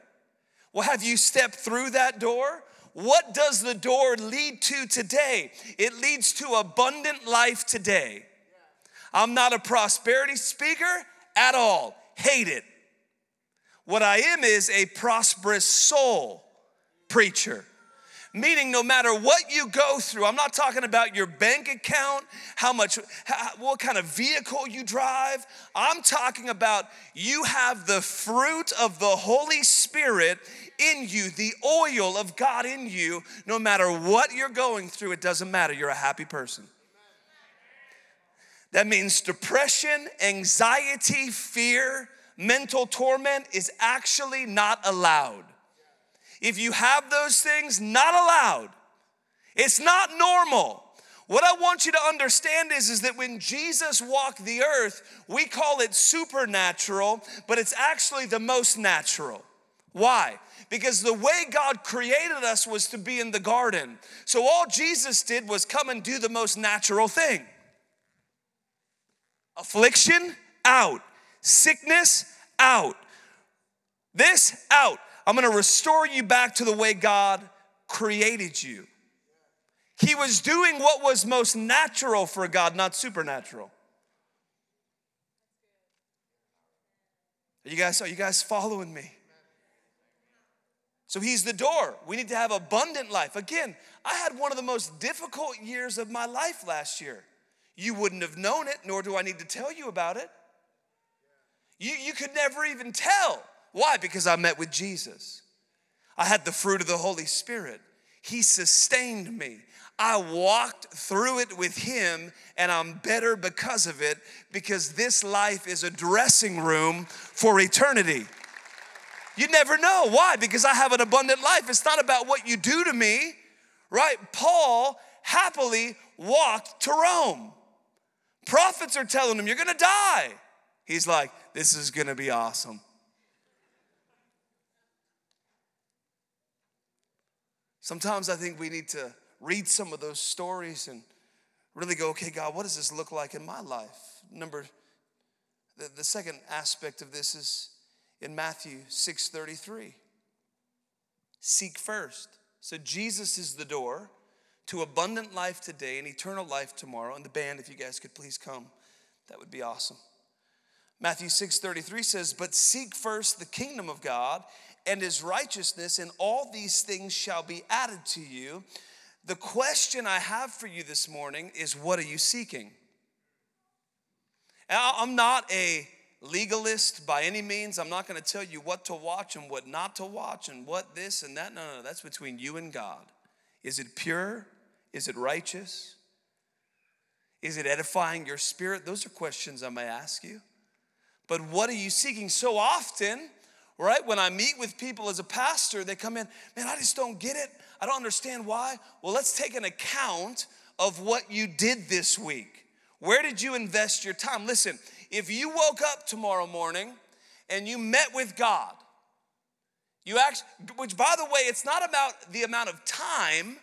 Well, have you stepped through that door? What does the door lead to today? It leads to abundant life today. I'm not a prosperity speaker at all, hate it. What I am is a prosperous soul preacher. Meaning, no matter what you go through, I'm not talking about your bank account, how much, how, what kind of vehicle you drive. I'm talking about you have the fruit of the Holy Spirit in you, the oil of God in you. No matter what you're going through, it doesn't matter. You're a happy person. That means depression, anxiety, fear, mental torment is actually not allowed. If you have those things, not allowed. It's not normal. What I want you to understand is, is that when Jesus walked the earth, we call it supernatural, but it's actually the most natural. Why? Because the way God created us was to be in the garden. So all Jesus did was come and do the most natural thing affliction out, sickness out, this out. I'm gonna restore you back to the way God created you. He was doing what was most natural for God, not supernatural. Are you guys, are you guys following me? So he's the door. We need to have abundant life. Again, I had one of the most difficult years of my life last year. You wouldn't have known it, nor do I need to tell you about it. You, you could never even tell. Why? Because I met with Jesus. I had the fruit of the Holy Spirit. He sustained me. I walked through it with Him, and I'm better because of it, because this life is a dressing room for eternity. You never know. Why? Because I have an abundant life. It's not about what you do to me, right? Paul happily walked to Rome. Prophets are telling him, You're gonna die. He's like, This is gonna be awesome. Sometimes I think we need to read some of those stories and really go, okay, God, what does this look like in my life? Number, the, the second aspect of this is in Matthew 6:33. Seek first. So Jesus is the door to abundant life today and eternal life tomorrow. And the band, if you guys could please come, that would be awesome. Matthew 6:33 says, "But seek first the kingdom of God and his righteousness, and all these things shall be added to you. The question I have for you this morning is what are you seeking? I'm not a legalist by any means. I'm not going to tell you what to watch and what not to watch and what this and that. No, no, no. That's between you and God. Is it pure? Is it righteous? Is it edifying your spirit? Those are questions I may ask you. But what are you seeking? So often, right? When I meet with people as a pastor, they come in, man, I just don't get it. I don't understand why. Well, let's take an account of what you did this week. Where did you invest your time? Listen, if you woke up tomorrow morning and you met with God, you act, which by the way, it's not about the amount of time,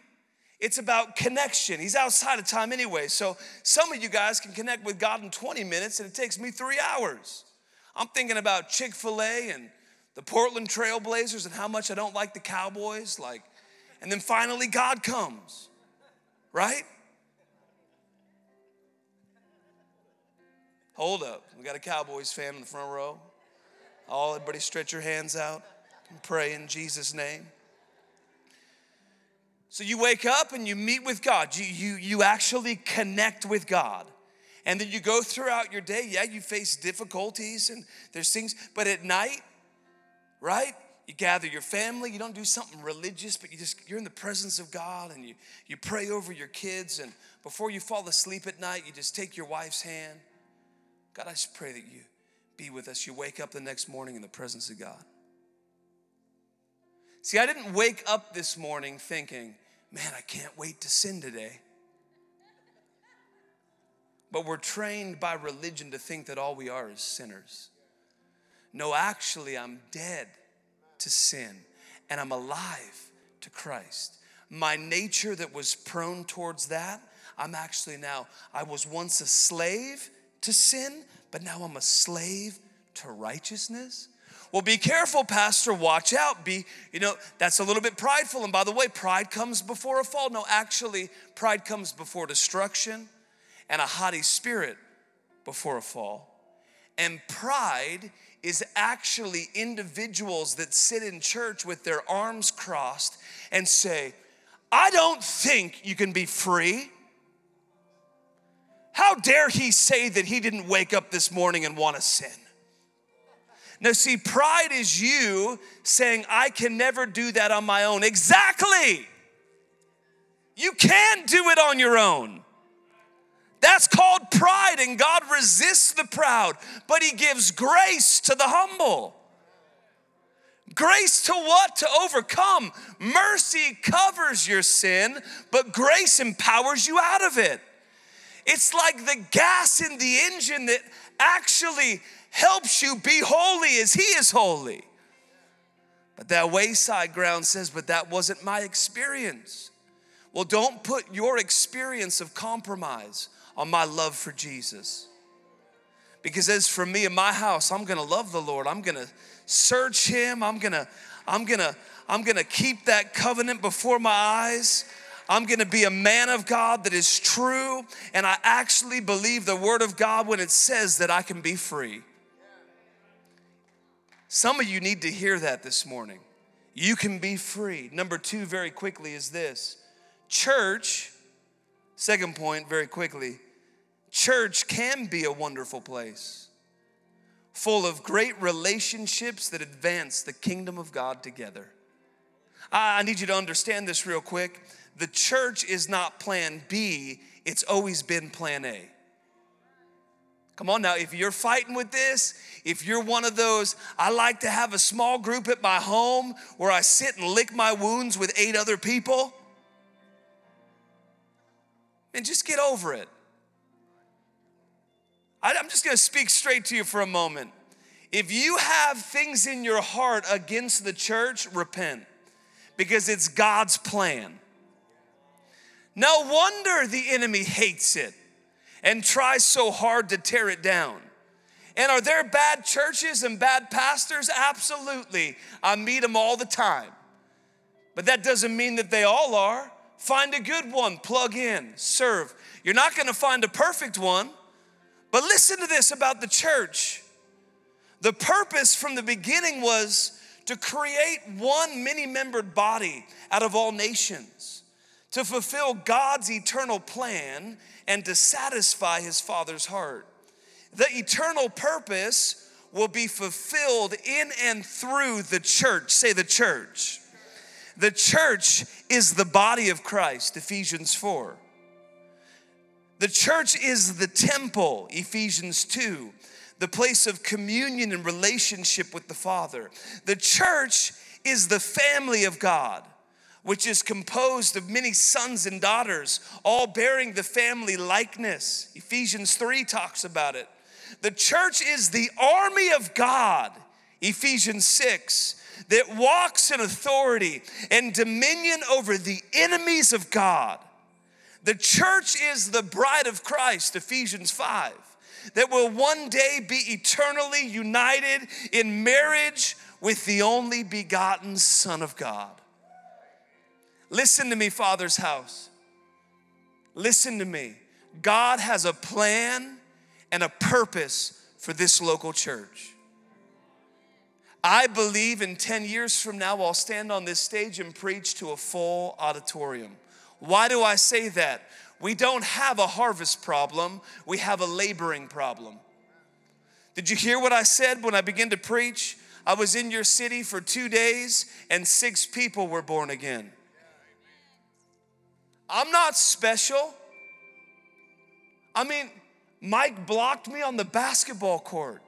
it's about connection. He's outside of time anyway. So some of you guys can connect with God in 20 minutes and it takes me three hours. I'm thinking about Chick fil A and the Portland Trailblazers and how much I don't like the Cowboys. Like, and then finally God comes, right? Hold up. We got a Cowboys fan in the front row. All everybody stretch your hands out and pray in Jesus' name. So you wake up and you meet with God. You, you, you actually connect with God. And then you go throughout your day. Yeah, you face difficulties and there's things, but at night, right? You gather your family, you don't do something religious, but you just you're in the presence of God and you you pray over your kids and before you fall asleep at night, you just take your wife's hand. God, I just pray that you be with us. You wake up the next morning in the presence of God. See, I didn't wake up this morning thinking, man, I can't wait to sin today. But we're trained by religion to think that all we are is sinners. No, actually, I'm dead to sin and I'm alive to Christ. My nature that was prone towards that, I'm actually now, I was once a slave to sin, but now I'm a slave to righteousness? Well, be careful, Pastor. Watch out. Be, you know, that's a little bit prideful. And by the way, pride comes before a fall. No, actually, pride comes before destruction and a haughty spirit before a fall. And pride is actually individuals that sit in church with their arms crossed and say, I don't think you can be free. How dare he say that he didn't wake up this morning and want to sin? Now, see, pride is you saying, I can never do that on my own. Exactly. You can't do it on your own. That's called pride, and God resists the proud, but He gives grace to the humble. Grace to what? To overcome. Mercy covers your sin, but grace empowers you out of it. It's like the gas in the engine that actually helps you be holy as He is holy. But that wayside ground says, but that wasn't my experience. Well, don't put your experience of compromise on my love for Jesus. Because as for me and my house, I'm gonna love the Lord. I'm gonna search Him. I'm gonna, I'm gonna, I'm gonna keep that covenant before my eyes. I'm gonna be a man of God that is true, and I actually believe the word of God when it says that I can be free. Some of you need to hear that this morning. You can be free. Number two, very quickly, is this church, second point, very quickly, church can be a wonderful place full of great relationships that advance the kingdom of God together. I need you to understand this real quick. The church is not plan B, it's always been plan A. Come on now, if you're fighting with this, if you're one of those, I like to have a small group at my home where I sit and lick my wounds with eight other people, and just get over it. I'm just gonna speak straight to you for a moment. If you have things in your heart against the church, repent because it's God's plan. No wonder the enemy hates it and tries so hard to tear it down. And are there bad churches and bad pastors? Absolutely. I meet them all the time. But that doesn't mean that they all are. Find a good one, plug in, serve. You're not gonna find a perfect one, but listen to this about the church. The purpose from the beginning was to create one many membered body out of all nations, to fulfill God's eternal plan and to satisfy his Father's heart. The eternal purpose will be fulfilled in and through the church. Say the church. The church is the body of Christ, Ephesians 4. The church is the temple, Ephesians 2, the place of communion and relationship with the Father. The church is the family of God which is composed of many sons and daughters, all bearing the family likeness. Ephesians 3 talks about it. The church is the army of God, Ephesians 6, that walks in authority and dominion over the enemies of God. The church is the bride of Christ, Ephesians 5, that will one day be eternally united in marriage with the only begotten Son of God. Listen to me, Father's house. Listen to me. God has a plan and a purpose for this local church. I believe in 10 years from now, I'll stand on this stage and preach to a full auditorium. Why do I say that? We don't have a harvest problem, we have a laboring problem. Did you hear what I said when I began to preach? I was in your city for two days and six people were born again. I'm not special. I mean, Mike blocked me on the basketball court.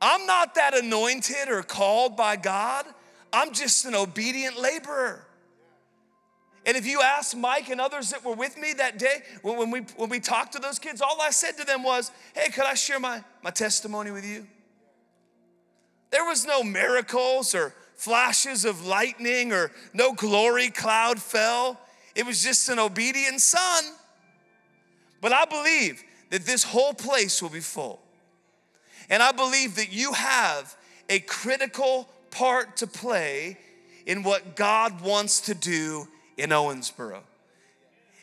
I'm not that anointed or called by God. I'm just an obedient laborer. And if you ask Mike and others that were with me that day, when we, when we talked to those kids, all I said to them was, Hey, could I share my, my testimony with you? There was no miracles or flashes of lightning or no glory cloud fell. It was just an obedient son. But I believe that this whole place will be full. And I believe that you have a critical part to play in what God wants to do in Owensboro.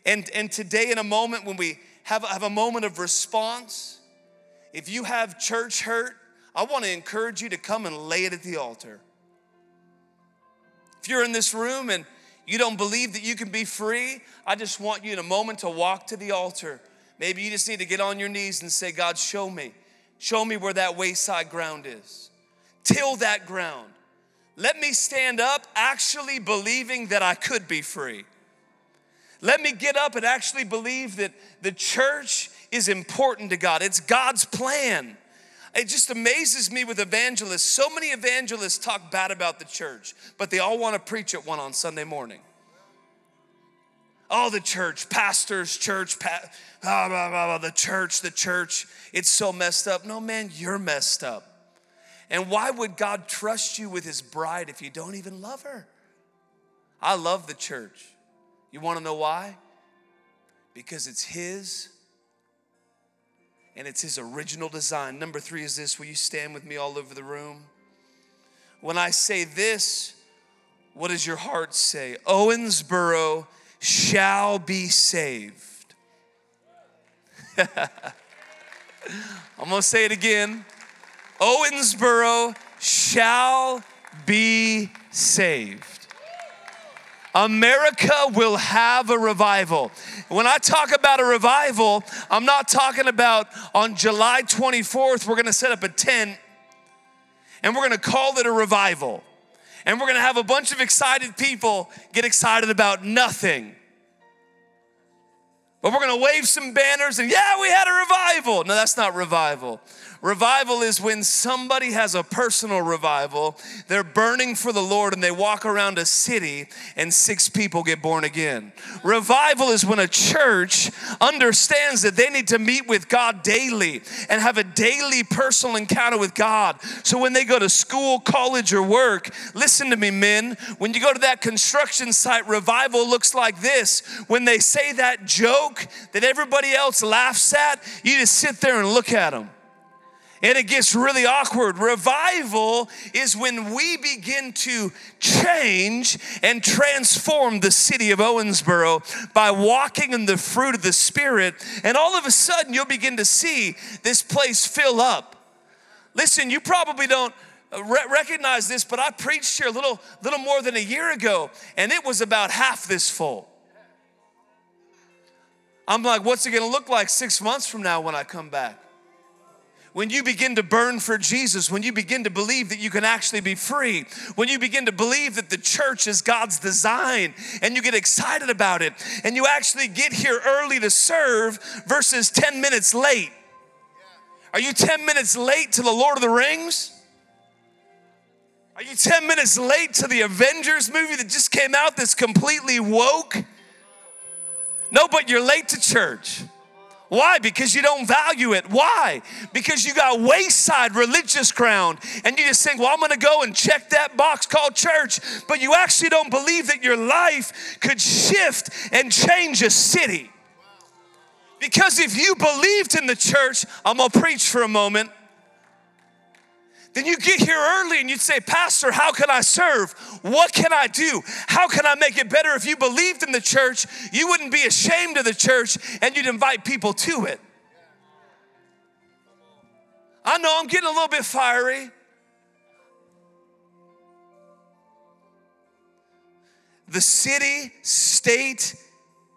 And, and today, in a moment when we have, have a moment of response, if you have church hurt, I want to encourage you to come and lay it at the altar. If you're in this room and you don't believe that you can be free, I just want you in a moment to walk to the altar. Maybe you just need to get on your knees and say, God, show me. Show me where that wayside ground is. Till that ground. Let me stand up actually believing that I could be free. Let me get up and actually believe that the church is important to God. It's God's plan. It just amazes me with evangelists. So many evangelists talk bad about the church, but they all want to preach at one on Sunday morning. Oh, the church, pastors, church, pa- blah, blah, blah, the church, the church. It's so messed up. No, man, you're messed up. And why would God trust you with his bride if you don't even love her? I love the church. You want to know why? Because it's his and it's his original design. Number three is this will you stand with me all over the room? When I say this, what does your heart say? Owensboro shall be saved. I'm gonna say it again. Owensboro shall be saved. America will have a revival. When I talk about a revival, I'm not talking about on July 24th, we're gonna set up a tent and we're gonna call it a revival. And we're gonna have a bunch of excited people get excited about nothing. But we're gonna wave some banners and yeah, we had a revival. No, that's not revival. Revival is when somebody has a personal revival, they're burning for the Lord and they walk around a city and six people get born again. Revival is when a church understands that they need to meet with God daily and have a daily personal encounter with God. So when they go to school, college, or work, listen to me, men, when you go to that construction site, revival looks like this. When they say that joke that everybody else laughs at, you just sit there and look at them and it gets really awkward. Revival is when we begin to change and transform the city of Owensboro by walking in the fruit of the Spirit, and all of a sudden you'll begin to see this place fill up. Listen, you probably don't recognize this, but I preached here a little, little more than a year ago, and it was about half this full. I'm like, what's it gonna look like six months from now when I come back? When you begin to burn for Jesus, when you begin to believe that you can actually be free, when you begin to believe that the church is God's design and you get excited about it and you actually get here early to serve versus 10 minutes late. Are you 10 minutes late to the Lord of the Rings? Are you 10 minutes late to the Avengers movie that just came out that's completely woke? No, but you're late to church. Why? Because you don't value it. Why? Because you got wayside religious ground and you just think, well, I'm gonna go and check that box called church, but you actually don't believe that your life could shift and change a city. Because if you believed in the church, I'm gonna preach for a moment then you get here early and you'd say, Pastor, how can I serve? What can I do? How can I make it better? If you believed in the church, you wouldn't be ashamed of the church and you'd invite people to it. I know I'm getting a little bit fiery. The city, state,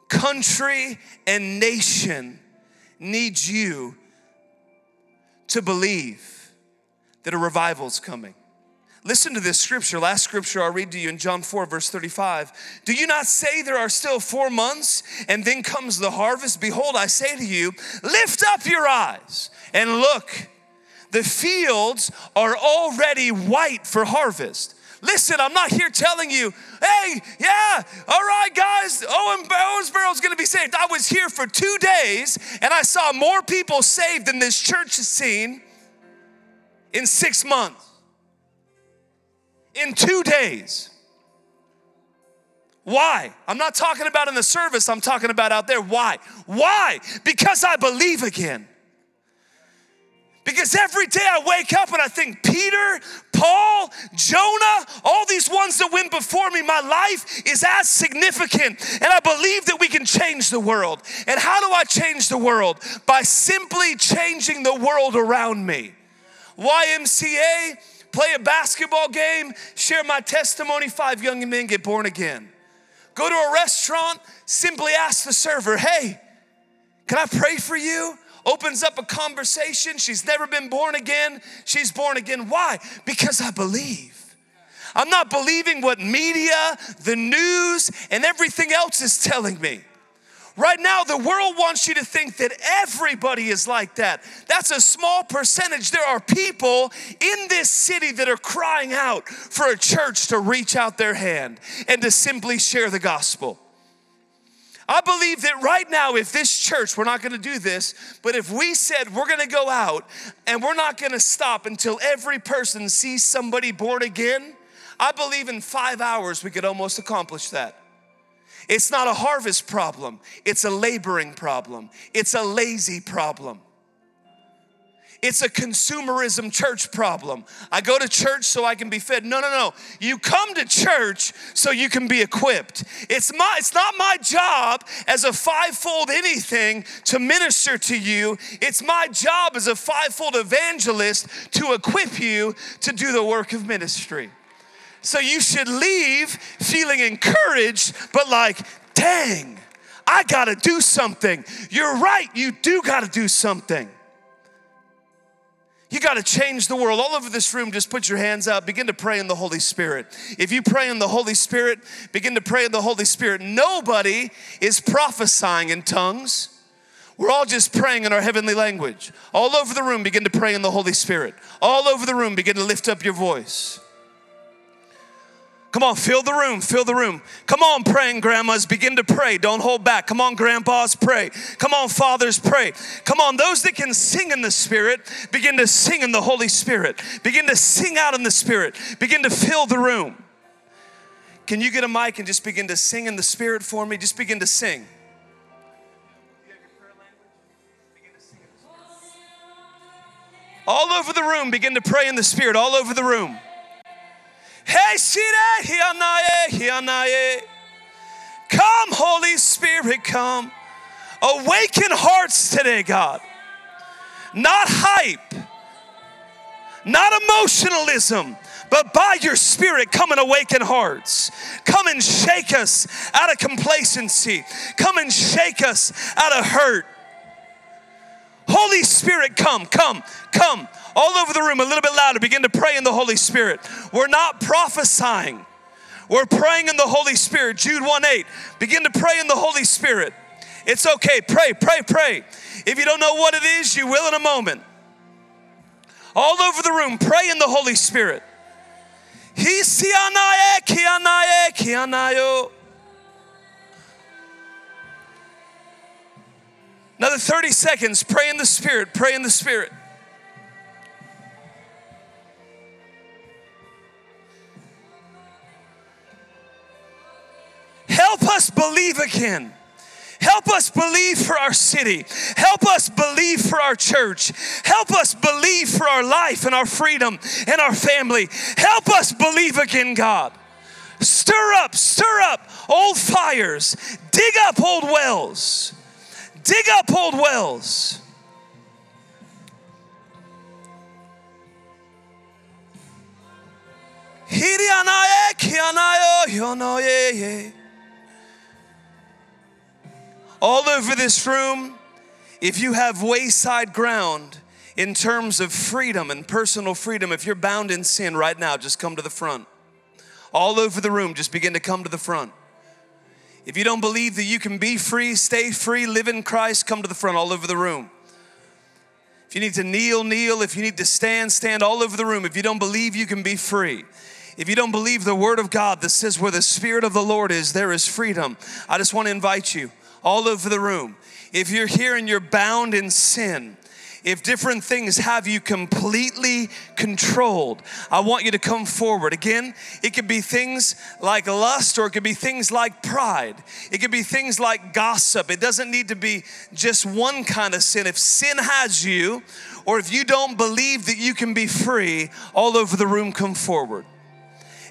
country, and nation needs you to believe that a revival is coming. Listen to this scripture. Last scripture I'll read to you in John 4, verse 35. Do you not say there are still four months and then comes the harvest? Behold, I say to you, lift up your eyes and look. The fields are already white for harvest. Listen, I'm not here telling you, hey, yeah, all right, guys, Owen Owensboro's gonna be saved. I was here for two days and I saw more people saved than this church has seen in six months, in two days. Why? I'm not talking about in the service, I'm talking about out there. Why? Why? Because I believe again. Because every day I wake up and I think, Peter, Paul, Jonah, all these ones that went before me, my life is as significant. And I believe that we can change the world. And how do I change the world? By simply changing the world around me. YMCA, play a basketball game, share my testimony, five young men get born again. Go to a restaurant, simply ask the server, hey, can I pray for you? Opens up a conversation. She's never been born again. She's born again. Why? Because I believe. I'm not believing what media, the news, and everything else is telling me. Right now, the world wants you to think that everybody is like that. That's a small percentage. There are people in this city that are crying out for a church to reach out their hand and to simply share the gospel. I believe that right now, if this church, we're not gonna do this, but if we said we're gonna go out and we're not gonna stop until every person sees somebody born again, I believe in five hours we could almost accomplish that. It's not a harvest problem, it's a laboring problem, it's a lazy problem. It's a consumerism church problem. I go to church so I can be fed. No, no, no. You come to church so you can be equipped. It's my it's not my job as a fivefold anything to minister to you. It's my job as a fivefold evangelist to equip you to do the work of ministry. So you should leave feeling encouraged, but like, dang, I gotta do something. You're right, you do gotta do something. You got to change the world. All over this room, just put your hands out. Begin to pray in the Holy Spirit. If you pray in the Holy Spirit, begin to pray in the Holy Spirit. Nobody is prophesying in tongues. We're all just praying in our heavenly language. All over the room, begin to pray in the Holy Spirit. All over the room, begin to lift up your voice. Come on, fill the room, fill the room. Come on, praying grandmas, begin to pray. Don't hold back. Come on, grandpas, pray. Come on, fathers, pray. Come on, those that can sing in the Spirit, begin to sing in the Holy Spirit. Begin to sing out in the Spirit. Begin to fill the room. Can you get a mic and just begin to sing in the Spirit for me? Just begin to sing. All over the room, begin to pray in the Spirit, all over the room. Hey, Shire, Hianaye, Hianaye. Come, Holy Spirit, come. Awaken hearts today, God. Not hype, not emotionalism, but by your spirit, come and awaken hearts. Come and shake us out of complacency. Come and shake us out of hurt. Holy Spirit, come, come, come all over the room, a little bit louder, begin to pray in the Holy Spirit. We're not prophesying, we're praying in the Holy Spirit. Jude 1 8, begin to pray in the Holy Spirit. It's okay, pray, pray, pray. If you don't know what it is, you will in a moment. All over the room, pray in the Holy Spirit. Another 30 seconds, pray in the Spirit, pray in the Spirit. Help us believe again. Help us believe for our city. Help us believe for our church. Help us believe for our life and our freedom and our family. Help us believe again, God. Stir up, stir up old fires. Dig up old wells. Dig up old wells. Hirianae, kianayo, yonoye all over this room, if you have wayside ground in terms of freedom and personal freedom, if you're bound in sin right now, just come to the front. All over the room, just begin to come to the front. If you don't believe that you can be free, stay free, live in Christ, come to the front all over the room. If you need to kneel, kneel. If you need to stand, stand all over the room. If you don't believe you can be free, if you don't believe the word of God that says where the Spirit of the Lord is, there is freedom, I just want to invite you all over the room. If you're here and you're bound in sin, if different things have you completely controlled, I want you to come forward. Again, it could be things like lust or it could be things like pride. It could be things like gossip. It doesn't need to be just one kind of sin. If sin has you, or if you don't believe that you can be free, all over the room come forward.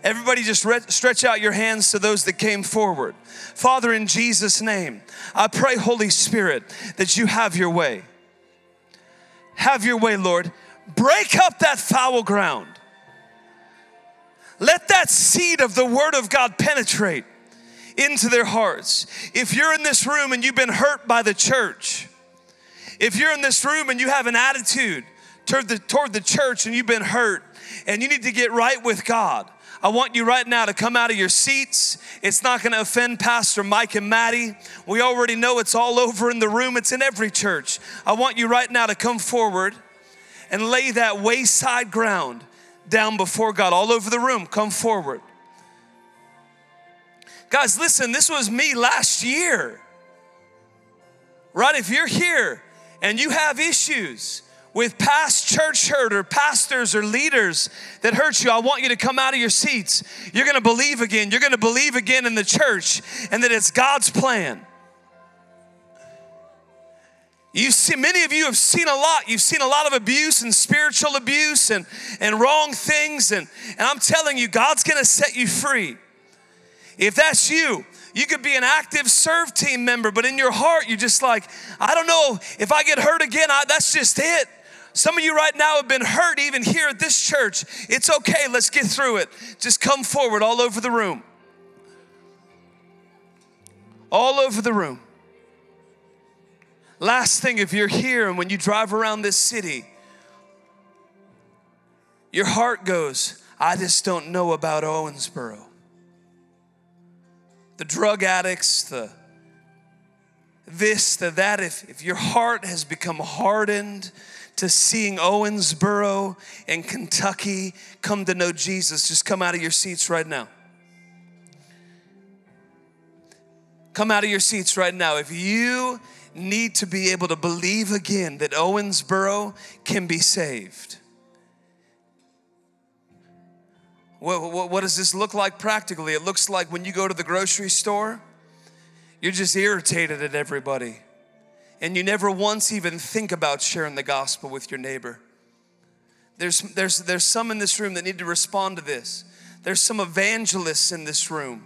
Everybody just re- stretch out your hands to those that came forward. Father, in Jesus' name, I pray, Holy Spirit, that you have your way. Have your way, Lord. Break up that foul ground. Let that seed of the Word of God penetrate into their hearts. If you're in this room and you've been hurt by the church, if you're in this room and you have an attitude toward the, toward the church and you've been hurt and you need to get right with God, I want you right now to come out of your seats. It's not going to offend Pastor Mike and Maddie. We already know it's all over in the room, it's in every church. I want you right now to come forward and lay that wayside ground down before God, all over the room. Come forward. Guys, listen, this was me last year. Right? If you're here and you have issues, with past church hurt or pastors or leaders that hurt you, I want you to come out of your seats. You're gonna believe again. You're gonna believe again in the church and that it's God's plan. You see, many of you have seen a lot. You've seen a lot of abuse and spiritual abuse and, and wrong things. And, and I'm telling you, God's gonna set you free. If that's you, you could be an active serve team member, but in your heart, you're just like, I don't know, if I get hurt again, I, that's just it. Some of you right now have been hurt even here at this church. It's okay, let's get through it. Just come forward all over the room. All over the room. Last thing, if you're here and when you drive around this city, your heart goes, I just don't know about Owensboro. The drug addicts, the this, the that, if, if your heart has become hardened, to seeing Owensboro and Kentucky come to know Jesus, just come out of your seats right now. Come out of your seats right now. If you need to be able to believe again that Owensboro can be saved. What, what, what, does this look like practically? It looks like when you go to the grocery store, you're just irritated at everybody and you never once even think about sharing the gospel with your neighbor. There's, there's, there's some in this room that need to respond to this. There's some evangelists in this room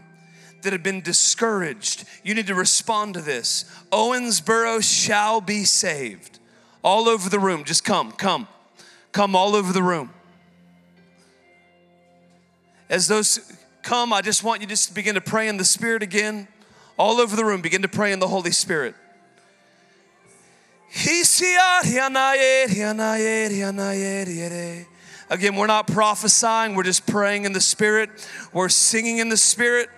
that have been discouraged. You need to respond to this. Owensboro shall be saved. All over the room. Just come, come, come all over the room. As those come, I just want you just to begin to pray in the Spirit again. All over the room, begin to pray in the Holy Spirit. Again, we're not prophesying, we're just praying in the Spirit. We're singing in the Spirit.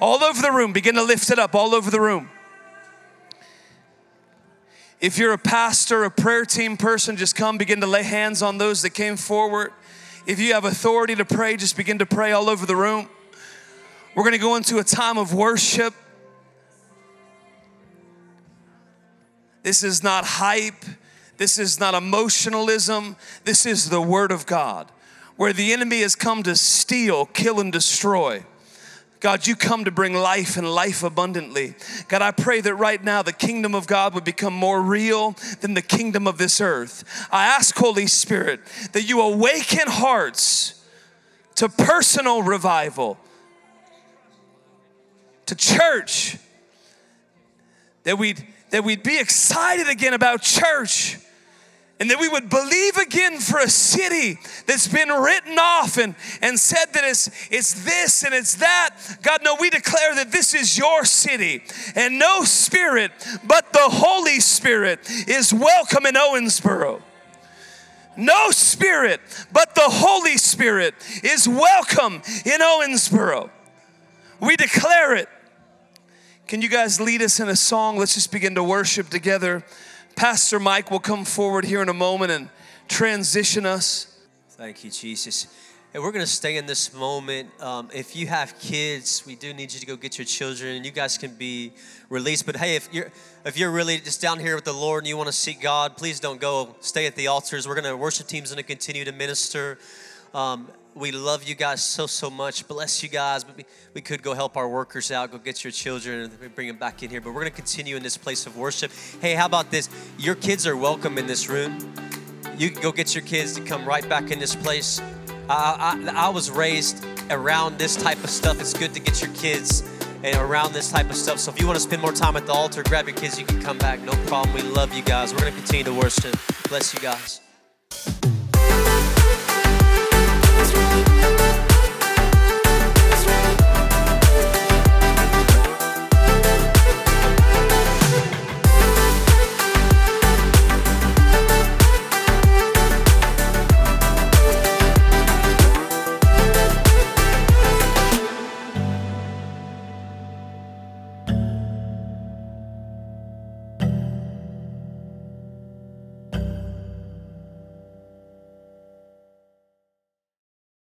All over the room, begin to lift it up, all over the room. If you're a pastor, a prayer team person, just come begin to lay hands on those that came forward. If you have authority to pray, just begin to pray all over the room. We're gonna go into a time of worship. This is not hype. This is not emotionalism. This is the Word of God, where the enemy has come to steal, kill, and destroy. God, you come to bring life and life abundantly. God, I pray that right now the kingdom of God would become more real than the kingdom of this earth. I ask, Holy Spirit, that you awaken hearts to personal revival, to church, that we'd that we'd be excited again about church and that we would believe again for a city that's been written off and, and said that it's, it's this and it's that. God, no, we declare that this is your city and no spirit but the Holy Spirit is welcome in Owensboro. No spirit but the Holy Spirit is welcome in Owensboro. We declare it. Can you guys lead us in a song? Let's just begin to worship together. Pastor Mike will come forward here in a moment and transition us. Thank you, Jesus. And we're going to stay in this moment. Um, if you have kids, we do need you to go get your children. You guys can be released. But hey, if you're if you're really just down here with the Lord and you want to seek God, please don't go. Stay at the altars. We're going to worship team's going to continue to minister. Um, we love you guys so so much. Bless you guys. But we, we could go help our workers out. Go get your children and bring them back in here. But we're going to continue in this place of worship. Hey, how about this? Your kids are welcome in this room. You can go get your kids to come right back in this place. I, I, I was raised around this type of stuff. It's good to get your kids and around this type of stuff. So if you want to spend more time at the altar, grab your kids, you can come back. No problem. We love you guys. We're going to continue to worship. Bless you guys. Thank you.